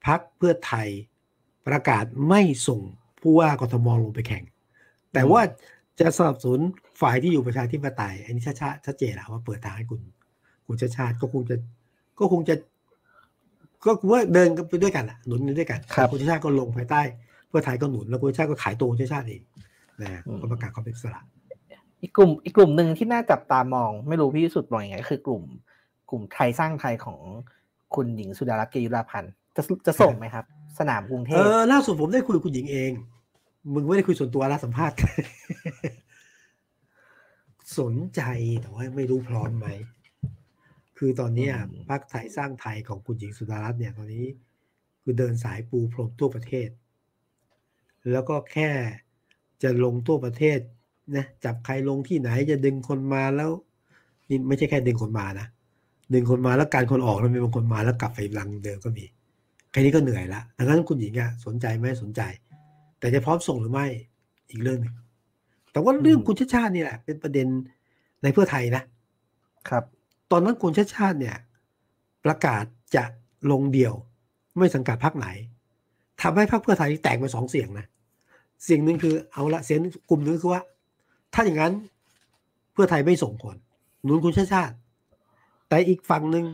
พรรคเพื่อไทยประกาศไม่ส่ง ผู้ว่ากทมลงไปแข่ง แต่ว่าจะสนับสนุนฝ่ายที่อยู่ประชาธิปไตย อันนี้ชัดชัดเจนแล้วว่าเปิดทางให้คุณคุณชาติชาติก็คงจะก็คงจะ ก็ว่าเดินกันไปด้วยกันอะหนุนด้วยกันคุณชาติชาติก็ลงภายใต้ เพื่อไทยก็หนุนแล้วคุณชาติชาติก็ขายตัวคุณชาติชาติเองนะก็ประกาศความเป็นอิสระอีกกลุ่มอีกกลุ่มหนึ่งที่น่าจับตามอง ไม่รู้พี่สุดมองยังไงคือกลุ่ม กลุ่มไทยสร้างไทยของคุณหญิงสุดารัตน์เกยุราพันธ์จะจะส่งไหมครับ สนามกรุงเทพเออล่าสุดผมได้คุยกับคุณหญิงเอง มึงไม่ได้คุยส่วนตัวแล้วสัมภาษณ์ สนใจแต่ว่าไม่รู้พร้อมไหม คือตอนนี้พรรคไทยสร้างไทยของคุณหญิงสุดารัตน์เนี่ยตอนนี้ คือเดินสายปูพรมทั่วประเทศ แล้วก็แค่จะลงทั่วประเทศนะจับใครลงที่ไหนจะดึงคนมาแล้วนี่ไม่ใช่แค่ดึงคนมานะดึงคนมาแล้วการคนออกแล้วมีบางคนมาแล้วกลับไปรังเดิมก็มีแค่นี้ก็เหนื่อยละดังนั้นคุณหญิงอะสนใจไหมสนใจ แต่จะพร้อมส่งหรือไม่อีกเรื่องหนึ่งแต่ว่าเรื่องคุณชาติชาตินี่แหละ เป็นประเด็นในเพื่อไทยนะครับ ตอนนั้นคุณชาติชาติเนี่ย ประกาศจะลงเดี่ยวไม่สังกัดพรรคไหนทำให้พรรคเพื่อไทยแตกเป็นสองเสียงนะเสียงหนึ่งคือเอาละเสียงกลุ่มหนึงคือว่า ถ้าอย่างนั้นเพื่อไทยไม่ส่งคนหนุนคุณชาติชาติ แต่อีกฝั่งหนึ่ง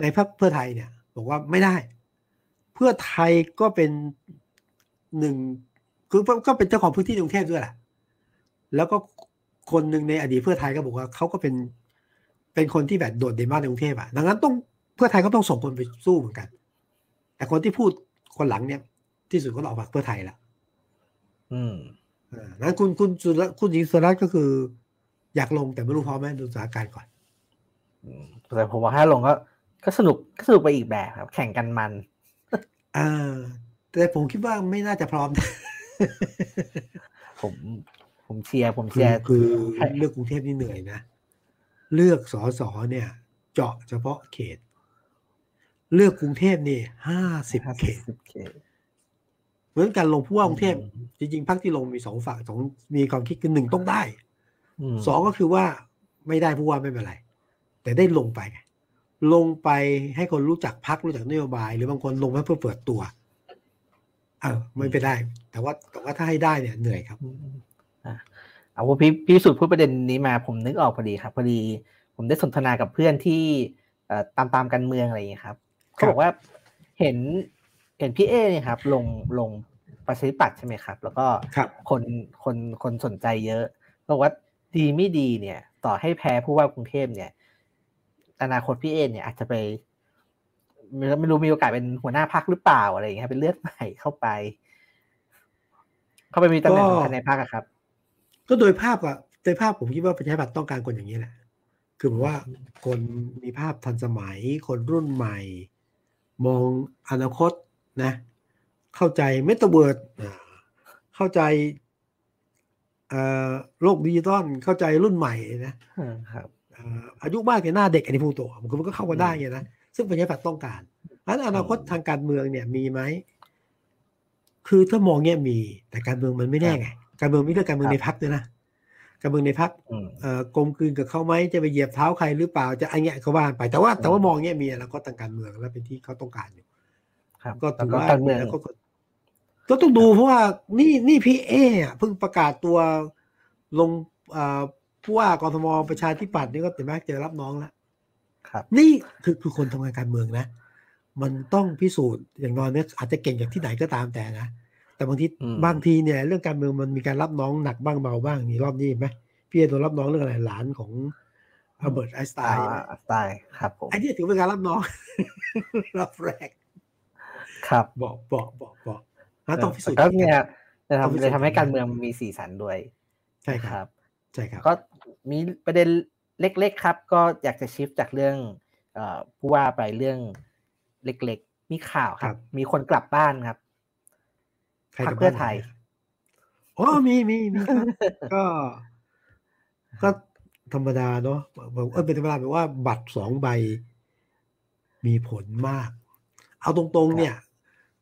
ในพรรคเพื่อไทยเนี่ย บอกว่าไม่ได้ เพื่อไทยก็เป็น หนึ่งคือก็เป็นเจ้าของพื้นที่กรุงเทพด้วยแหละแล้วก็คนหนึ่งในอดีตเพื่อไทยก็บอกว่าเขาก็เป็นเป็นคนที่แบบโดดเด่นมากในกรุงเทพอะดังนั้นต้องเพื่อไทยก็ต้องส่งคนไปสู้เหมือนกัน แต่คนที่พูดคนหลังเนี่ย ที่สุดก็ออกมาเพื่อไทยละอืมอ่านั้นคุณคุณสุรคุณหญิงสุรัตน์ก็คือ อยากลงแต่ไม่รู้พร้อมไหมดูสถานการณ์ก่อนแต่ผมว่าถ้าลงก็ก็สนุกก็สนุกไปอีกแบบครับ แข่งกันมันอ่า แต่ผมคิดว่าไม่น่าจะพร้อม ผมผมเชียร์ผมคืเชีอยร์คือเลือกกรุงเทพนี่เหนื่อยนะ เลือกสอสอเนี่ย เจาะเฉพาะเขต เลือกกรุงเทพนี่ห้าสิบเขตสิบเขตเหมือนกันลงผู้ว่ากรุงเทพอืมจริงๆพรรคที่ลงมีสองฝั่งสองมีความคิดคือหนึ่งต้องได้มสองก็คือว่าไม่ได้ผู้ว่าไม่เป็นไร แต่ได้ลงไปไงลงไปให้คนรู้จักพรรครู้จักนโยบาย หรือบางคนลงมาเพื่อเปิดตัวเออไม่ไปนได้ แต่ว่าแต่ว่าถ้าให้ได้เนี่ยเหนื่อยครับอืมอะเอาว่าพี่พี่สุดพูดประเด็นนี้มาผมนึกออกพอดีครับพอดี ผมได้สนทนากับเพื่อนที่เอ่อตามตามกันเมืองอะไรอย่างเงี้ยครับเขาบอกว่าเห็นเห็นพี่เอเนี่ยครับ ลงลงประชาธิปัตย์ใช่ไหมครับ แล้วก็ครับคนคนคนสนใจเยอะบอกว่าดีไม่ดีเนี่ย ต่อให้แพ้ผู้ว่ากรุงเทพเนี่ย อนาคตพี่เอเนี่ยอาจจะไป ไม่ไม่รู้มีโอกาสเป็นหัวหน้าพักหรือเปล่าอะไรอย่างเงี้ยเป็นเลือดใหม่เข้าไป เข้าไปมีตำแหน่งสำคัญในพรรคอะครับ ก็โดยภาพอะโดยภาพผมคิดว่าประชาธิปัตย์ต้องการคนอย่างนี้แหละ คือแบบว่าคนมีภาพทันสมัย คนรุ่นใหม่ มองอนาคตนะ เข้าใจเมตาเวิร์ดเข้าใจเอ่อโลกดิจิตอลเข้าใจรุ่นใหม่นะอืมครับเอ่ออายุมากแต่หน้าเด็กอันนี้พูดตัวมันก็มันก็เข้ามาได้ไงนะ ซึ่งประชาธิปัตย์ต้องการอันอนาคตทางการเมืองเนี่ยมีไหมคือถ้ามองเนี่ยมี แต่การเมืองมันไม่แน่ไงการเมืองไม่เรื่องการเมืองในพักด้วยนะการเมืองในพักอืมเอ่อกลมกลืนกับเขาไหมจะไปเหยียบเท้าใครหรือเปล่าจะอันเงี้ยเขาว่าไปแต่ว่าแต่ว่ามองเนี่ยมีอนาคตทางการเมืองและเป็นที่เขาต้องการอยู่ครับก็แล้วถือก็ว่าการเมืองก็ก็ก็ต้องดูเพราะว่านี่นี่พี่เออะเพิ่งประกาศตัวลงเอ่อผู้ว่ากทมประชาธิปัตย์นี่ก็เห็นไหมเจอรับน้องแล้ว ครับนี่คือคือคนทำงานการเมืองนะ มันต้องพิสูจน์อย่างน้อยเนี่ยอาจจะเก่งจากที่ไหนก็ตามแต่นะ แต่บางทีอืมบางทีเนี่ย เรื่องการเมืองมันมีการรับน้องหนักบ้างเบาบ้างนี่รอบนี้เห็นไหมพี่เอโดนรับน้องเรื่องอะไรหลานของอัลเบิร์ตไอน์สไตอ่าน์ใช่ไหมสไตล์ครับผมไอ้นี่ถือเป็นการรับน้องรอบแรก ครับบอกบอกบอกบอกนะต้องพิสูจน์แต่ก็เนี่ยจะต้องพิทำสูจน์จะทำให้การเมืองมีสีสันด้วย ใช่คครับรับ ใช่ครับ ก็มีประเด็น เล็ก ๆ ครับ ก็อยากจะชิฟจากเรื่องเอ่อผู้ว่าไปเรื่องเล็ก ๆ มีข่าวคครัรับบมีคนกลับบ้านครับใครพรรกับคเพื่อบ้านไทยหนอะอ๋อมีมีมีครับก็ ก็ธรรมดาเนาะบอกเออเป็นธรรมดาแปลว่าบัตรสองใบ มีผลมาก เอาตรงๆ เนี่ย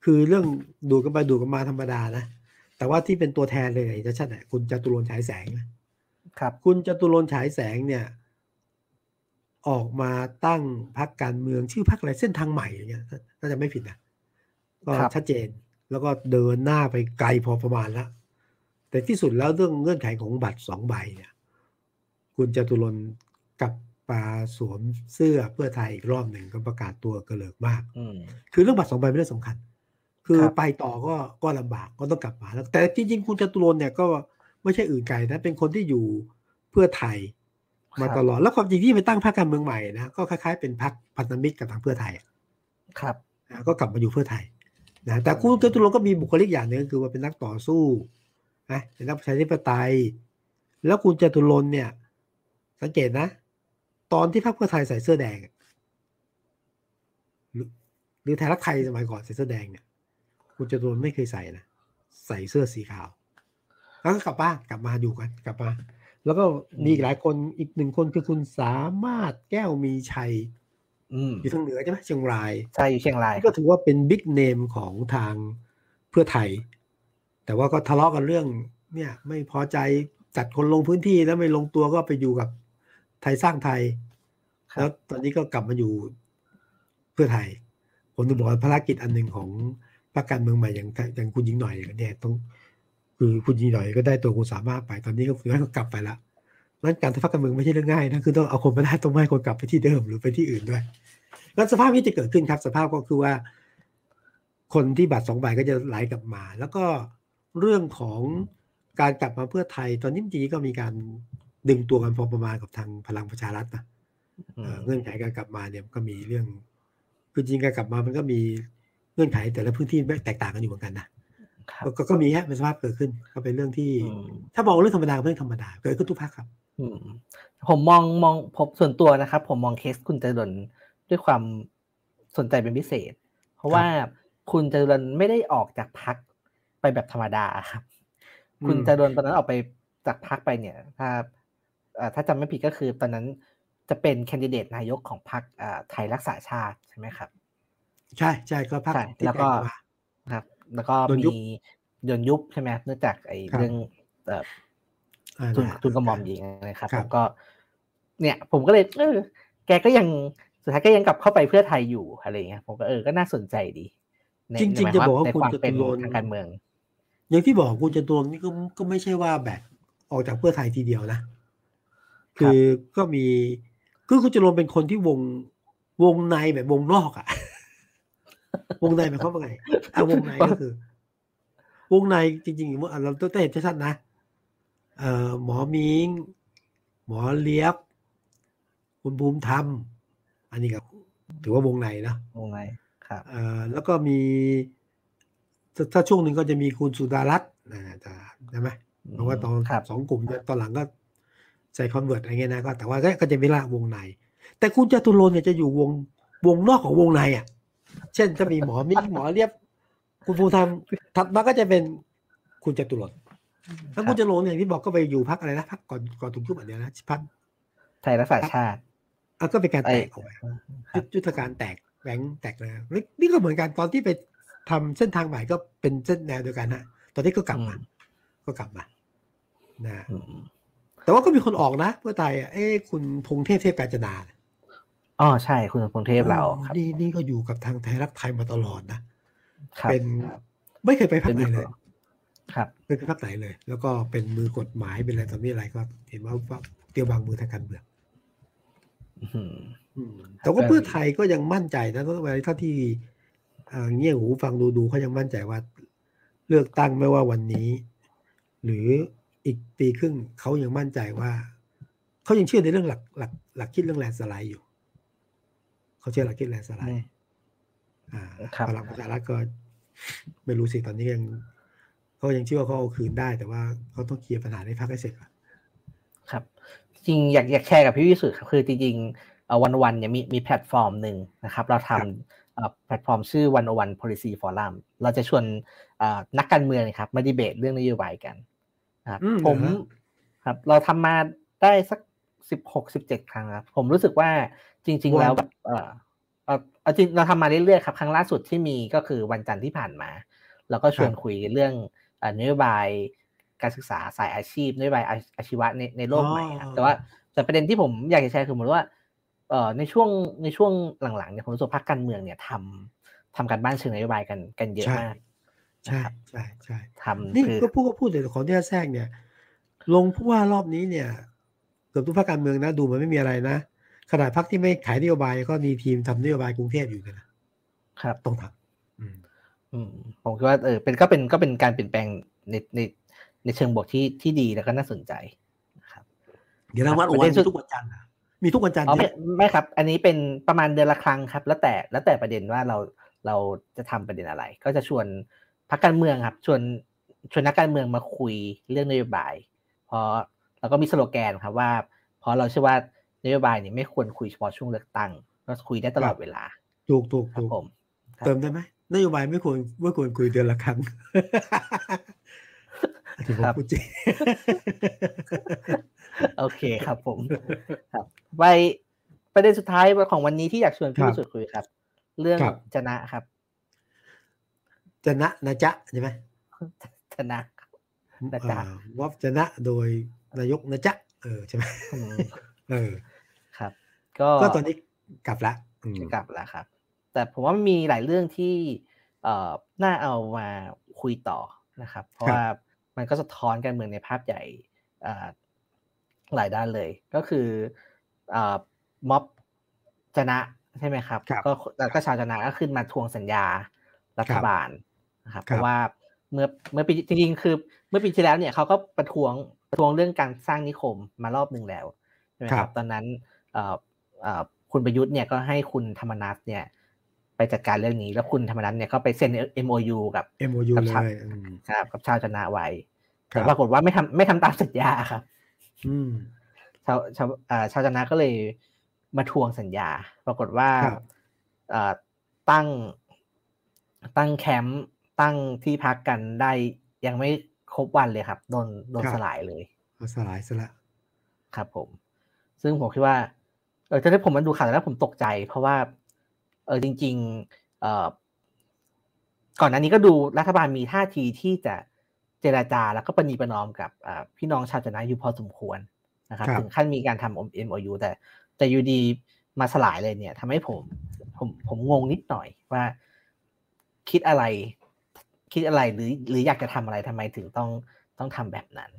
คือเรื่องดูกันไปดูกันมาธรรมดานะแต่ว่าที่เป็นตัวแทนเลยจะชัดเนี่ยคุณจตุรนฉายแสงนะครับ คุณจตุรนฉายแสงเนี่ย ออกมาตั้งพรรคการเมืองชื่อพรรคอะไรเส้นทางใหม่อย่างเงี้ยน่าจะไม่ผิดนะก็ชัดเจนแล้วก็เดินหน้าไปไกลพอประมาณแล้วแต่ที่สุดแล้วเรื่องเงื่อนไขของบัตรสองใบเนี่ย คุณจตุรนกับปาสวมเสื้อเพื่อไทยอีกรอบหนึ่งก็ประกาศตัวกระเลิกมากคือเรื่องบัตรสองใบไม่ได้สำคัญ คือไปต่อก็ก็ลำบากก็ต้องกลับมาแล้วแต่จริง ๆ คุณจตุรนเนี่ยก็ไม่ใช่อื่นไกลนะเป็นคนที่อยู่เพื่อไทย มาตลอด แล้วความจริงที่ไปตั้งพรรคการเมืองใหม่นะก็คล้ายๆเป็นพรรคพันธมิตรกับทางเพื่อไทยครับก็กลับมาอยู่เพื่อไทยนะแต่คุณจตุรนก็มีบุคลิกอย่างหนึ่งคือว่าเป็นนักต่อสู้นะเป็นนักประชาธิปไตย แล้วคุณจตุรนเนี่ย สังเกตนะ ตอนที่พรรคเพื่อไทยใส่เสื้อแดงหรือหรือไทยรักไทยสมัยก่อนใส่เสื้อแดงเนี่ย คุณจตุรนไม่เคยใส่นะใส่เสื้อสีขาว แล้วก็กลับบ้านกลับมาอยู่กัน กลับมา แล้วก็มีหลายคนอีกหนึ่งคนคือคุณสามารถแก้วมีชัยอยู่ทางเหนือใช่ไหมเชียงรายใช่อยู่เชียงรายก็ถือว่าเป็นบิ๊กเนมของทางเพื่อไทย แต่ว่าก็ทะเลาะกันเรื่อง เนี่ย ไม่พอใจจัดคนลงพื้นที่แล้วไม่ลงตัวก็ไปอยู่กับไทยสร้างไทย แล้วตอนนี้ก็กลับมาอยู่เพื่อไทยผมต้องบอกว่าภารกิจอันหนึ่งของพรรคการเมืองใหม่อย่างอย่างคุณยิงหน่อยเนี่ยต้อง คือคุณยิงหน่อยก็ได้ตัวคุณสามารถไปตอนนี้ก็คือให้เขากลับไปละนั้นการทำพรรคการเมืองไม่ใช่เรื่องง่ายนะคือต้องเอาคนมาได้ต้องไม่ให้คนกลับไปที่เดิมหรือไปที่อื่นด้วยแล้วสภาพที่จะเกิดขึ้นครับ สภาพก็คือว่า คนที่บัตรสองใบก็จะไหลกลับมา แล้วก็เรื่องของการกลับมาเพื่อไทย ตอนนี้จริงก็มีการดึงตัวกันพอประมาณกับทางพลังประชารัฐนะเงื่อนไขการกลับมาเนี่ยก็มีเรื่องคือจริงการกลับมามันก็มีเงื่อนไขแต่ละพื้นที่แตกต่างกันอยู่เหมือนกันนะ ก็ก็มีฮะเป็นสภาพเกิดขึ้นก็เป็นเรื่องที่ ถ้ามองเรื่องธรรมดาเป็นเรื่องธรรมดาเกิดขึ้นทุกภาคครับผมมองมองผมส่วนตัวนะครับ ผมมองเคสคุณเจริญด้วยความสนใจเป็นพิเศษ เพราะว่าคุณเจริญไม่ได้ออกจากพักไปแบบธรรมดาครับ คุณเจริญตอนนั้นออกไปจากพักไปเนี่ย ถ้าถ้าจำไม่ผิดก็คือตอนนั้นจะเป็นแคนดิเดตนายกของพรรคไทยรักษาชาติใช่ไหมครับ ใช่ใช่ก็พรรคแล้วก็ครับ แล้วก็มียนยุบใช่ไหมเนื่องจากไอ้เรื่องทุนทุนกระหม่อมหญิงนะครับแล้วก็ เนี่ย ผมก็เลยเออแกก็ยังสุดท้ายก็ยังกลับเข้าไปเพื่อไทยอยู่อะไรเงี้ยผมก็เออก็น่าสนใจดีจริงๆจะบอกว่าคุณจะเป็นทางการเมือง อย่างที่บอกคุณจะตัวนี่ก็ก็ไม่ใช่ว่าแบบออกจากเพื่อไทยทีเดียวนะ คือก็มีคือคุณจะรวมเป็นคนที่วงวงในแบบวงนอกอะ วงในหมายความว่าไงเอาวงในก็คือ วงในจริงๆเมื่อเราต้องเห็นชัดๆนะเอ่อหมอมิ้งหมอเลี้ยบ คุณภูมิธรรม อันนี้ก็ถือว่าวงในนะวงในครับเอ่อแล้วก็มี ถ้าช่วงหนึ่งก็จะมีคุณสุดารัตน์นะจะใช่ไหมเพราะว่าตอนสองกลุ่มตอนหลังก็ใส่ Converse อะไรเงี้ยนะก็แต่ว่าก็จะมีละวงใน แต่คุณจาตุรนต์เนี่ยจะอยู่วงวงนอกของวงในอะ เช่นจะมีหมอมิ้งหมอเลี้ยบ คุณภูธรรมถัดมาก็จะเป็นคุณจตุรนถ้าคุณจตุรนอย่างที่บอกก็ไปอยู่พักอะไรนะพักก่อนก่อนถูกยุบอันเนี้ยนะพักไทยรักษาชาติอะก็เป็นการแตกออกไปยุทธการแตกแบงแตกเลยนี่ก็เหมือนกันตอนที่ไปทำเส้นทางใหม่ก็เป็นเส้นแนวเดียวกันนะตอนนี้ก็กลับมา ก็กลับมานะแต่ว่าก็มีคนออกนะเพื่อไทยเอ้คุณพงเทพเทพกาญจนา อ๋อใช่คุณพงเทพเราครับ นี่นี่ก็อยู่กับทางไทยรักไทยมาตลอดนะเป็นไม่เคยไปพักไหนเลย ครับไม่เคยพักไหนเลย แล้วก็เป็นมือกฎหมายเป็นอะไรตอนนี้อะไรก็ เห็นว่าเตียวบางมือทางการเมืองแต่ว่าเพื่อไทยก็ยังมั่นใจนะเพราะว่าเท่าที่เงี้ยหูฟังดูดูเขายังมั่นใจว่า เลือกตั้งไม่ว่าวันนี้ หรืออีกปีครึ่งเขายังมั่นใจว่าเขายังเชื่อในเรื่องหลักหลัก หลักคิดเรื่อง landslide อยู่ เขาเชื่อหลักคิด landslide อ่าพลังประชารัฐก็ไม่รู้สิตอนนี้ยังเขายังเชื่อว่าเขาเอาคืนได้ แต่ว่าเขาต้องเคลียร์ปัญหาในพรรคให้เสร็จก่อนครับ จริงอยากอยากแชร์กับพี่วิสุทธ์ครับคือจริงๆ101 เนี่ยมีมีแพลตฟอร์มหนึ่งนะครับ เราทำแพลตฟอร์มชื่อวันวัน policy forum เราจะชวนนักการเมืองครับมาดีเบตเรื่องนโยบายกันครับผมครับ เราทำมาได้สักสิบหกสิบเจ็ดครั้งครับ ผมรู้สึกว่า จริง ๆ แล้วแบบเออเอาจริงเราทำมาเรื่อยๆครับ ครั้งล่าสุดที่มีก็คือวันจันทร์ที่ผ่านมาเราก็ชวนคุยเรื่องนโยบายการศึกษาสายอาชีพนโยบายอาชีวะในในโลกใหม่ครับแต่ว่าแต่ประเด็นที่ผมอยากจะแชร์คือเหมือนว่าเอ่อในช่วงในช่วงหลังๆเนี่ยผมรู้สึกพรรคการเมืองเนี่ยทำทำการบ้านเชิงนโยบายกันกันเยอะมากใช่ใช่ใช่ทำนี่ก็พูดก็พูดแต่ของที่แทรกเนี่ย ลงผู้ว่ารอบนี้เนี่ยเกือบทุกพรรคการเมืองนะดูมันไม่มีอะไรนะ ขนาดพรรคที่ไม่ขายนโยบายก็มีทีมทำนโยบายกรุงเทพอยู่นะครับต้องทำอืมผมคิดว่าเออเป็นก็เป็นก็เป็นการเปลี่ยนแปลงในในในเชิงบวกที่ที่ดีแล้วก็น่าสนใจนะครับ เดี๋ยวรางวัลโอวันทุกวันจันทร์มีทุกวันจันทร์ไม่ไม่ครับ อันนี้เป็นประมาณเดือนละครั้งครับ แล้วแต่แล้วแต่ประเด็นว่าเราเราจะทำประเด็นอะไร ก็จะชวนพักการเมืองครับ ชวนชวนนักการเมืองมาคุยเรื่องนโยบาย เพราะเราก็มีสโลแกนครับว่า เพราะเราเชื่อว่า นโยบายเนี่ยไม่ควรคุยเฉพาะช่วงเลือกตั้งเราคุยได้ตลอดเวลา ถูกถูกถูกผมเติมได้ไหมนโยบายไม่ควรไม่ควรคุยเดือนละครั้งที่ผมพูดจริงโอเคครับผมครับไปประเด็นสุดท้ายของวันนี้ที่อยากชวนพี่สุดคุยครับ เรื่องจนะครับ จนะนะจ๊ะใช่ไหมจนะนะจ๊ะวับจนะโดยนายกนะจ๊ะเออใช่ไหมเออครับ ก็ก็ตอนนี้กลับละกลับแล้วครับ แต่ผมว่ามันมีหลายเรื่องที่เอ่อน่าเอามาคุยต่อนะครับ เพราะว่ามันก็สะท้อนการเมืองในภาพใหญ่หลายด้านเลย ก็คือม็อบชนะใช่ไหมครับ ก็แล้วก็ชาวชนะก็ขึ้นมาทวงสัญญารัฐบาลนะครับ เพราะว่าเมื่อเมื่อปีจริงๆคือ เมื่อปีที่แล้วเนี่ยเขาก็ประท้วงประท้วงเรื่องการสร้างนิคมมารอบหนึ่งแล้วใช่ไหมครับ ตอนนั้น คุณประยุทธ์เนี่ยก็ให้คุณธรรมนัฐเนี่ย ไปจัดการเรื่องนี้ แล้วคุณธรรมนัฐเนี่ยก็ไปเซ็น MOU กับ MOU กับชาวครับ กับชาวชนะไว้แต่ปรากฏว่าไม่ทำไม่ทำตามสัญญาครับชาวชาวชาวชนะก็เลยมาทวงสัญญา ปรากฏว่าตั้งตั้งแคมป์ตั้งที่พักกันได้ยังไม่ครบวันเลยครับโดนโดนสลายเลยสลายซะละครับผม ซึ่งผมคิดว่า เออจะได้ผมมันดูข่าวแล้วผมตกใจ เพราะว่า เออจริง ๆ เอ่อก่อนหน้านี้ก็ดูรัฐบาลมีท่าทีที่จะเจราจาแล้วก็ปณีประนอมกับพี่น้องชาวจะนะอยู่พอสมควรนะครับ ถึงขั้นมีการทำ MOU แต่แต่ยูดีมาสลายเลยเนี่ยทำให้ผม ผมผมงงนิดหน่อยว่าคิดอะไร คิดอะไรหรือ หรืออยากจะทำอะไรทำไมถึงต้องต้องทำแบบนั้น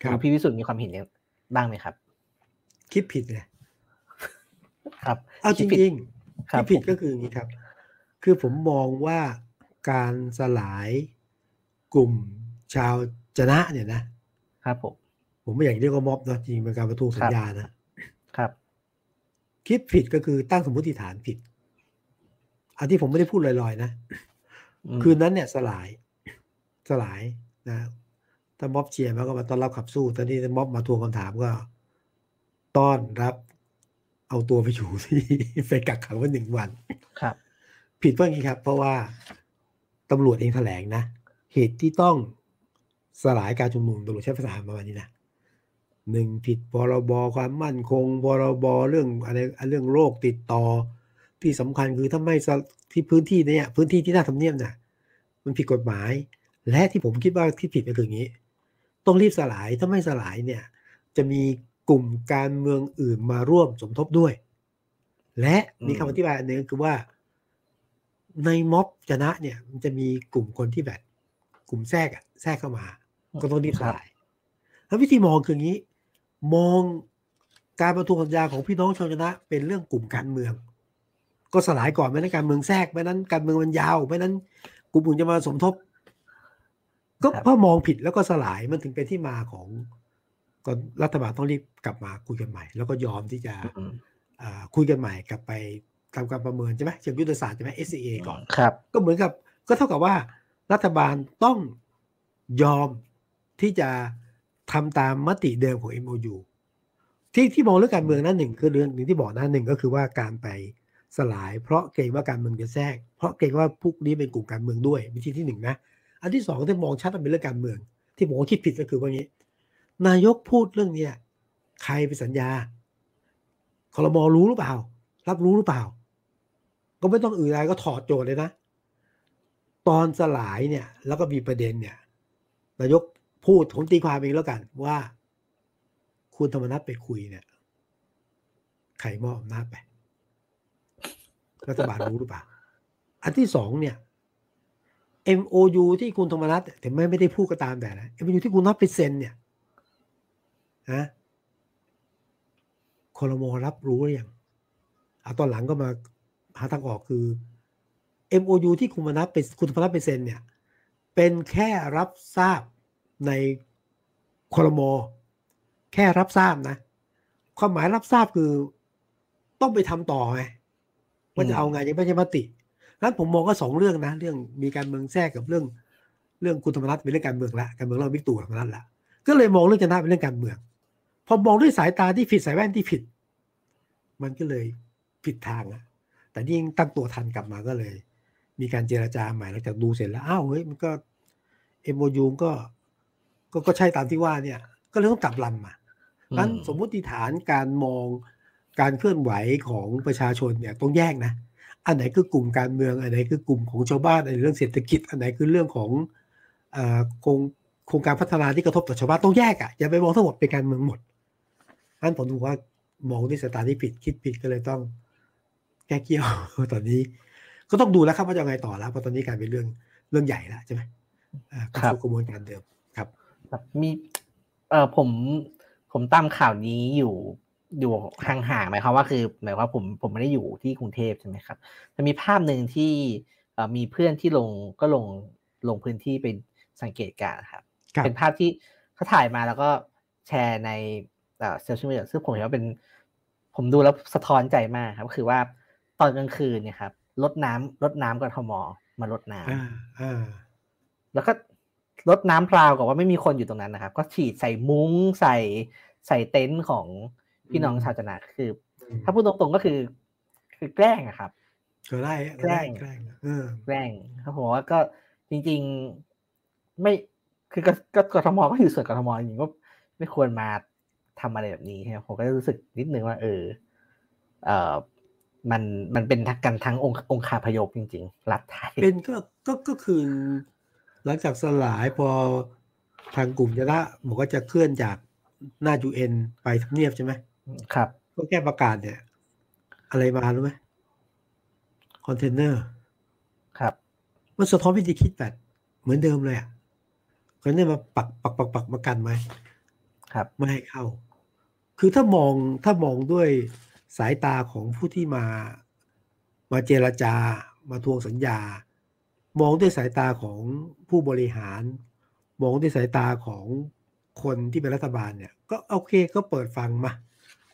ครับพี่วิสุทธ์มีความเห็นยังบ้างไหมครับ คิดผิดเลย ครับเอาจริงๆคิดผิดก็คืออย่างนี้ครับ คือผมมองว่าการสลายกลุ่มชาวจนะเนี่ยนะครับผมผมไม่อยากเรียกว่าม็อบนะจริงเป็นการประท้วงสัญญานะครับ คิดผิดก็คือตั้งสมมติฐานผิด อันที่ผมไม่ได้พูดลอยๆ นะ คืนนั้นเนี่ยสลายสลายนะถ้าม็อบเชียร์แล้วก็มาต้อนรับขับสู้ตอนนี้ม็อบมาทวงคำถามก็ ต้อนรับ เอาตัวไปอยู่ที่ไปกักขังไว้หนึ่งวัน ครับ ผิดเพราะงี้ครับ เพราะว่าตำรวจเองแถลงนะ เหตุที่ต้องสลายการชุมนุมตำรวจใช้ภาษาประมาณนี้นะหนึ่งผิดพรบความมั่นคงพรบเรื่องอะไรเรื่องโรคติดต่อ ที่สำคัญคือถ้าไม่ที่พื้นที่เนี่ย พื้นที่ที่น่าทำเนียบน่ะ มันผิดกฎหมาย และที่ผมคิดว่าที่ผิดก็คืออย่างนี้ ต้องรีบสลายถ้าไม่สลายเนี่ย จะมี กลุ่มการเมืองอื่นมาร่วมสมทบด้วย และมีคำอธิบายอันนึงคือว่า ในม็อบชนะเนี่ย มันจะมีกลุ่มคนที่แบบ กลุ่มแทรกอะแทรกเข้ามา ก็ต้องรีบสลายแล้ววิธีมองคืออย่างนี้ มองการประท้วงสัญญาของพี่น้องชาวชนะ เป็นเรื่องกลุ่มการเมือง ก็สลายก่อนไม่นั้นการเมืองแทรกไม่นั้นการเมืองมันยาวไม่นั้น กลุ่มอื่นจะมาสมทบ ก็เพราะมองผิดแล้วก็สลายมันถึงเป็นที่มาของ ก็รัฐบาลต้องรีบกลับมาคุยกันใหม่ แล้วก็ยอมที่จะคุยกันใหม่กลับไปทำการประเมินใช่ไหมเชิงยุทธศาสตร์ใช่ไหม SCA ก่อนครับ ก็เหมือนกับก็เท่ากับว่ารัฐบาลต้องยอมที่จะทำตามมติเดิมของ MOU ที่ที่มองเรื่องการเมืองนั้นหนึ่งคือเรื่องหนึ่งที่บอกนั้นหนึ่งก็คือว่าการไปสลาย เพราะเกรงว่าการเมืองจะแทรก เพราะเกรงว่าพวกนี้เป็นกลุ่มการเมืองด้วยวิธีที่หนึ่งนะ อันที่สองที่มองชัดเป็นเรื่องการเมือง ที่ผมคิดผิดก็คือว่างี้ นายกพูดเรื่องเนี้ยใครไปสัญญาคอรมอรู้หรือเปล่า รับรู้หรือเปล่า ก็ไม่ต้องอื่นอะไรก็ถอดโจทย์เลยนะ ตอนสลายเนี่ย แล้วก็มีประเด็นเนี่ย นายกพูดผมตีความเองแล้วกันว่า คุณธรรมนัฐไปคุยเนี่ยใครมอบอำนาจไปรัฐบาลรู้หรือเปล่า อันที่สองเนี่ย MOU ที่คุณธรรมนัฐแต่ไม่ไม่ได้พูดก็ตามแต่นะ MOU ที่คุณนัทไปเซ็นเนี่ย นะคอรมอรับรู้หรือยังเอาตอนหลังก็มาหาทางออกคือ MOU ที่คุณธรรมนัฐไปคุณธรรมนัฐไปเซ็นเนี่ย เป็นแค่รับทราบในคอรมอแค่รับทราบนะ ความหมายรับทราบคือต้องไปทำต่อไงว่าจะเอาไงยังไม่ใช่มตินั้นผมมองก็สองเรื่องนะ เรื่องมีการเมืองแทรกกับเรื่อง เรื่องคุณธรรมนัฐเป็นเรื่องการเมืองละการเมืองเราวิกตู่ธรรมนัฐละก็เลยมองเรื่องชนะเป็นเรื่องการเมือง พอมองด้วยสายตาที่ผิดสายแว่นที่ผิด มันก็เลยผิดทางอะแต่ยิ่งตั้งตัวทันกลับมาก็เลย มีการเจรจาใหม่หลังจากดูเสร็จแล้วอ้าวเฮ้ยมันก็เอ็มโยูก็ก็ก็ใช่ตามที่ว่าเนี่ย ก็เลยต้องกลับลำมานั้นสมมติฐานการมองการเคลื่อนไหวของประชาชนเนี่ยต้องแยกนะ อันไหนคือกลุ่มการเมือง อันไหนคือกลุ่มของชาวบ้านอันไหนเรื่องเศรษฐกิจ อันไหนคือเรื่องของโครงโครงการพัฒนาที่กระทบต่อชาวบ้านต้องแยกอะอย่าไปมองทั้งหมดเป็นการเมืองหมด อันผมถือว่ามองด้วยสายตาที่ผิดคิดผิดก็เลยต้องแก้เกี่ยวตอนนี้ ก็ต้องดูแล้วครับว่าจะไงต่อแล้วเพราะตอนนี้กลายเป็นเรื่องเรื่องใหญ่แล้วใช่ไหมครับกระบวนการเดิมครับมีเออผมผมตามข่าวนี้อยู่อยู่ห่างๆหมายความว่าคือหมายว่าผมผมไม่ได้อยู่ที่กรุงเทพใช่ไหมครับจะมีภาพหนึ่งที่มีเพื่อนที่ลงก็ลงลงพื้นที่ไปสังเกตการครับ เป็นภาพที่เขาถ่ายมาแล้วก็แชร์ใน โซเชียลมีเดียซึ่งผมเห็นว่าเป็น ผมดูแล้วสะท้อนใจมากครับก็คือว่าตอนกลางคืนเนี่ยครับรดน้ำรดน้ำกทมมาลดน้ำแล้วก็รดน้ำพราวกับว่าไม่มีคนอยู่ตรงนั้นนะครับ ก็ฉีดใส่มุ้งใส่ใส่เต็นท์ของพี่น้องชาวจนะคือ ถ้าพูดตรงๆก็คือ คือแกล้งอะครับก็ได้แกล้งแกล้งแกล้งเขาบอกว่าก็จริง ๆ ไม่คือก็กทมก็อยู่ส่วนกทมจริงก็ไม่ควรมา ทำอะไรแบบนี้ครับผมก็รู้สึกนิดนึงว่า เออเออมันมันเป็นกันทั้งองค์องคาพยพจริง ๆ รัฐไทย เป็นก็ก็ก็คือหลังจากสลายพอทางกลุ่มจะละบอกว่าจะเคลื่อนจากหน้ายูเอ็นไปทำเนียบใช่ไหมครับ ก็แก้ประกาศเนี่ย อะไรมารู้ไหมคอนเทนเนอร์ครับมันสะท้อนวิธีคิดแบบเหมือนเดิมเลยอะคอนเทนเนอร์มาปักปักปักปักมากันไหมครับ ไม่ให้เข้า คือถ้ามองถ้ามองด้วยสายตาของผู้ที่มา มาเจรจา มาทวงสัญญา มองด้วยสายตาของผู้บริหาร มองด้วยสายตาของคนที่เป็นรัฐบาลเนี่ย ก็โอเคก็เปิดฟังมา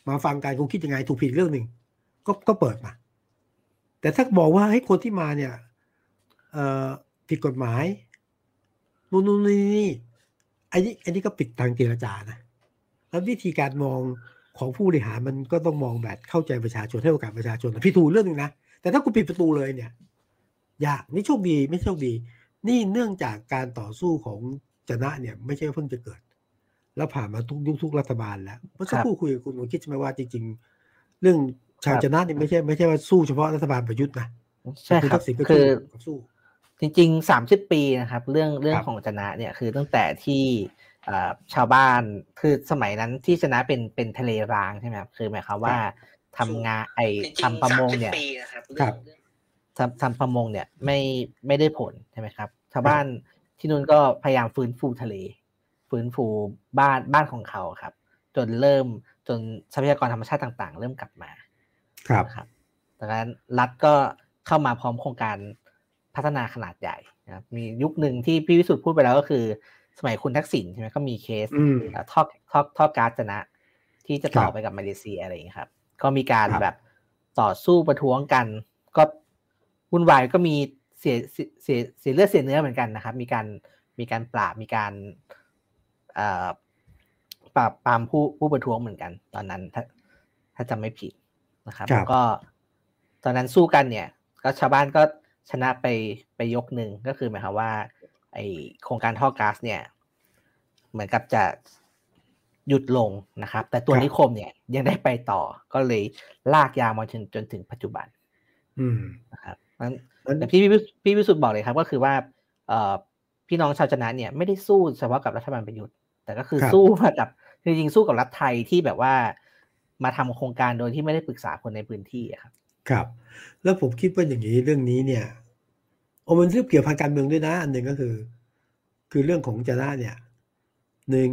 มาฟังการคุณคิดยังไงถูกผิดเรื่องหนึ่งก็ก็เปิดมา แต่ถ้าบอกว่าให้คนที่มาเนี่ยผิดกฎหมายนู่นนู่นนี่อันนี้อันนี้ก็ปิดทางเจรจานะ แล้ววิธีการมองของผู้บริหารมันก็ต้องมองแบบเข้าใจประชาชนให้โอกาสประชาชนพี่ถูเรื่องหนึ่งนะ แต่ถ้าคุณปิดประตูเลยเนี่ยยากนี่โชคดีไม่โชคดี นี่เนื่องจากการต่อสู้ของจนะเนี่ยไม่ใช่เพิ่งจะเกิด แล้วผ่านมาทุกยุคทุกรัฐบาลแล้วเมื่อสักครู่คุยกับคุณผมคิดใช่ไหมว่าจริง ๆ เรื่องชาวชนะนี่ไม่ใช่ไม่ใช่ว่าสู้เฉพาะรัฐบาลประยุทธ์นะใช่ครับคือจริงๆสามสิบปีนะครับ เรื่องเรื่องของชนะเนี่ยคือตั้งแต่ที่ ชาวบ้านคือสมัยนั้นที่ชนะเป็นเป็นทะเลร้างใช่ไหมครับคือหมายความว่าทำงานไอทำประมงเนี่ยครับทำทำประมงเนี่ยไม่ไม่ได้ผลใช่ไหมครับ ชาวบ้านที่นู่นก็พยายามฟื้นฟูทะเล ฟื้นฟูบ้านบ้านของเขาครับ จนเริ่มจนทรัพยากรธรรมชาติต่าง ๆ เริ่มกลับมา ครับครับดังนั้นรัฐก็เข้ามาพร้อมโครงการพัฒนาขนาดใหญ่นะครับมียุคหนึ่งที่พี่วิสุทธ์พูดไปแล้วก็คือ สมัยคุณทักษิณใช่ไหมก็มีเคสท่อท่อท่อก๊าซนะ ที่จะต่อไปกับมาเลเซียอะไรอย่างนี้ครับ ก็มีการแบบต่อสู้ประท้วงกัน ก็วุ่นวายก็มีเสียเสียเสียเลือดเสียเนื้อเหมือนกันนะครับ มีการมีการปราบมีการปราบปรามผู้ผู้ประท้วงเหมือนกัน ตอนนั้นถ้าถ้าจำไม่ผิดนะครับแล้วก็ตอนนั้นสู้กันเนี่ย ก็ชาวบ้านก็ชนะไปไปยกหนึ่งก็คือหมายความว่า ไอโครงการท่อก๊าซเนี่ย เหมือนกับจะหยุดลงนะครับ แต่ตัวนิคมเนี่ยยังได้ไปต่อก็เลยลากยาวมาจนจนถึงปัจจุบัน อืมนะครับนั้นแต่พี่พี่วิสุทธ์บอกเลยครับ ก็คือว่าเอ่อพี่น้องชาวชนะเนี่ยไม่ได้สู้เฉพาะกับรัฐบาลประยุทธ์แต่ก็คือสู้มากับจริงๆสู้กับรัฐไทยที่แบบว่า มาทำโครงการโดยที่ไม่ได้ปรึกษาคนในพื้นที่ครับ ครับ แล้วผมคิดว่าอย่างนี้เรื่องนี้เนี่ย โอ้มันเรื่องเกี่ยวพันการเมืองด้วยนะ อันหนึ่งก็คือ คือเรื่องของจนะเนี่ยหนึ่ง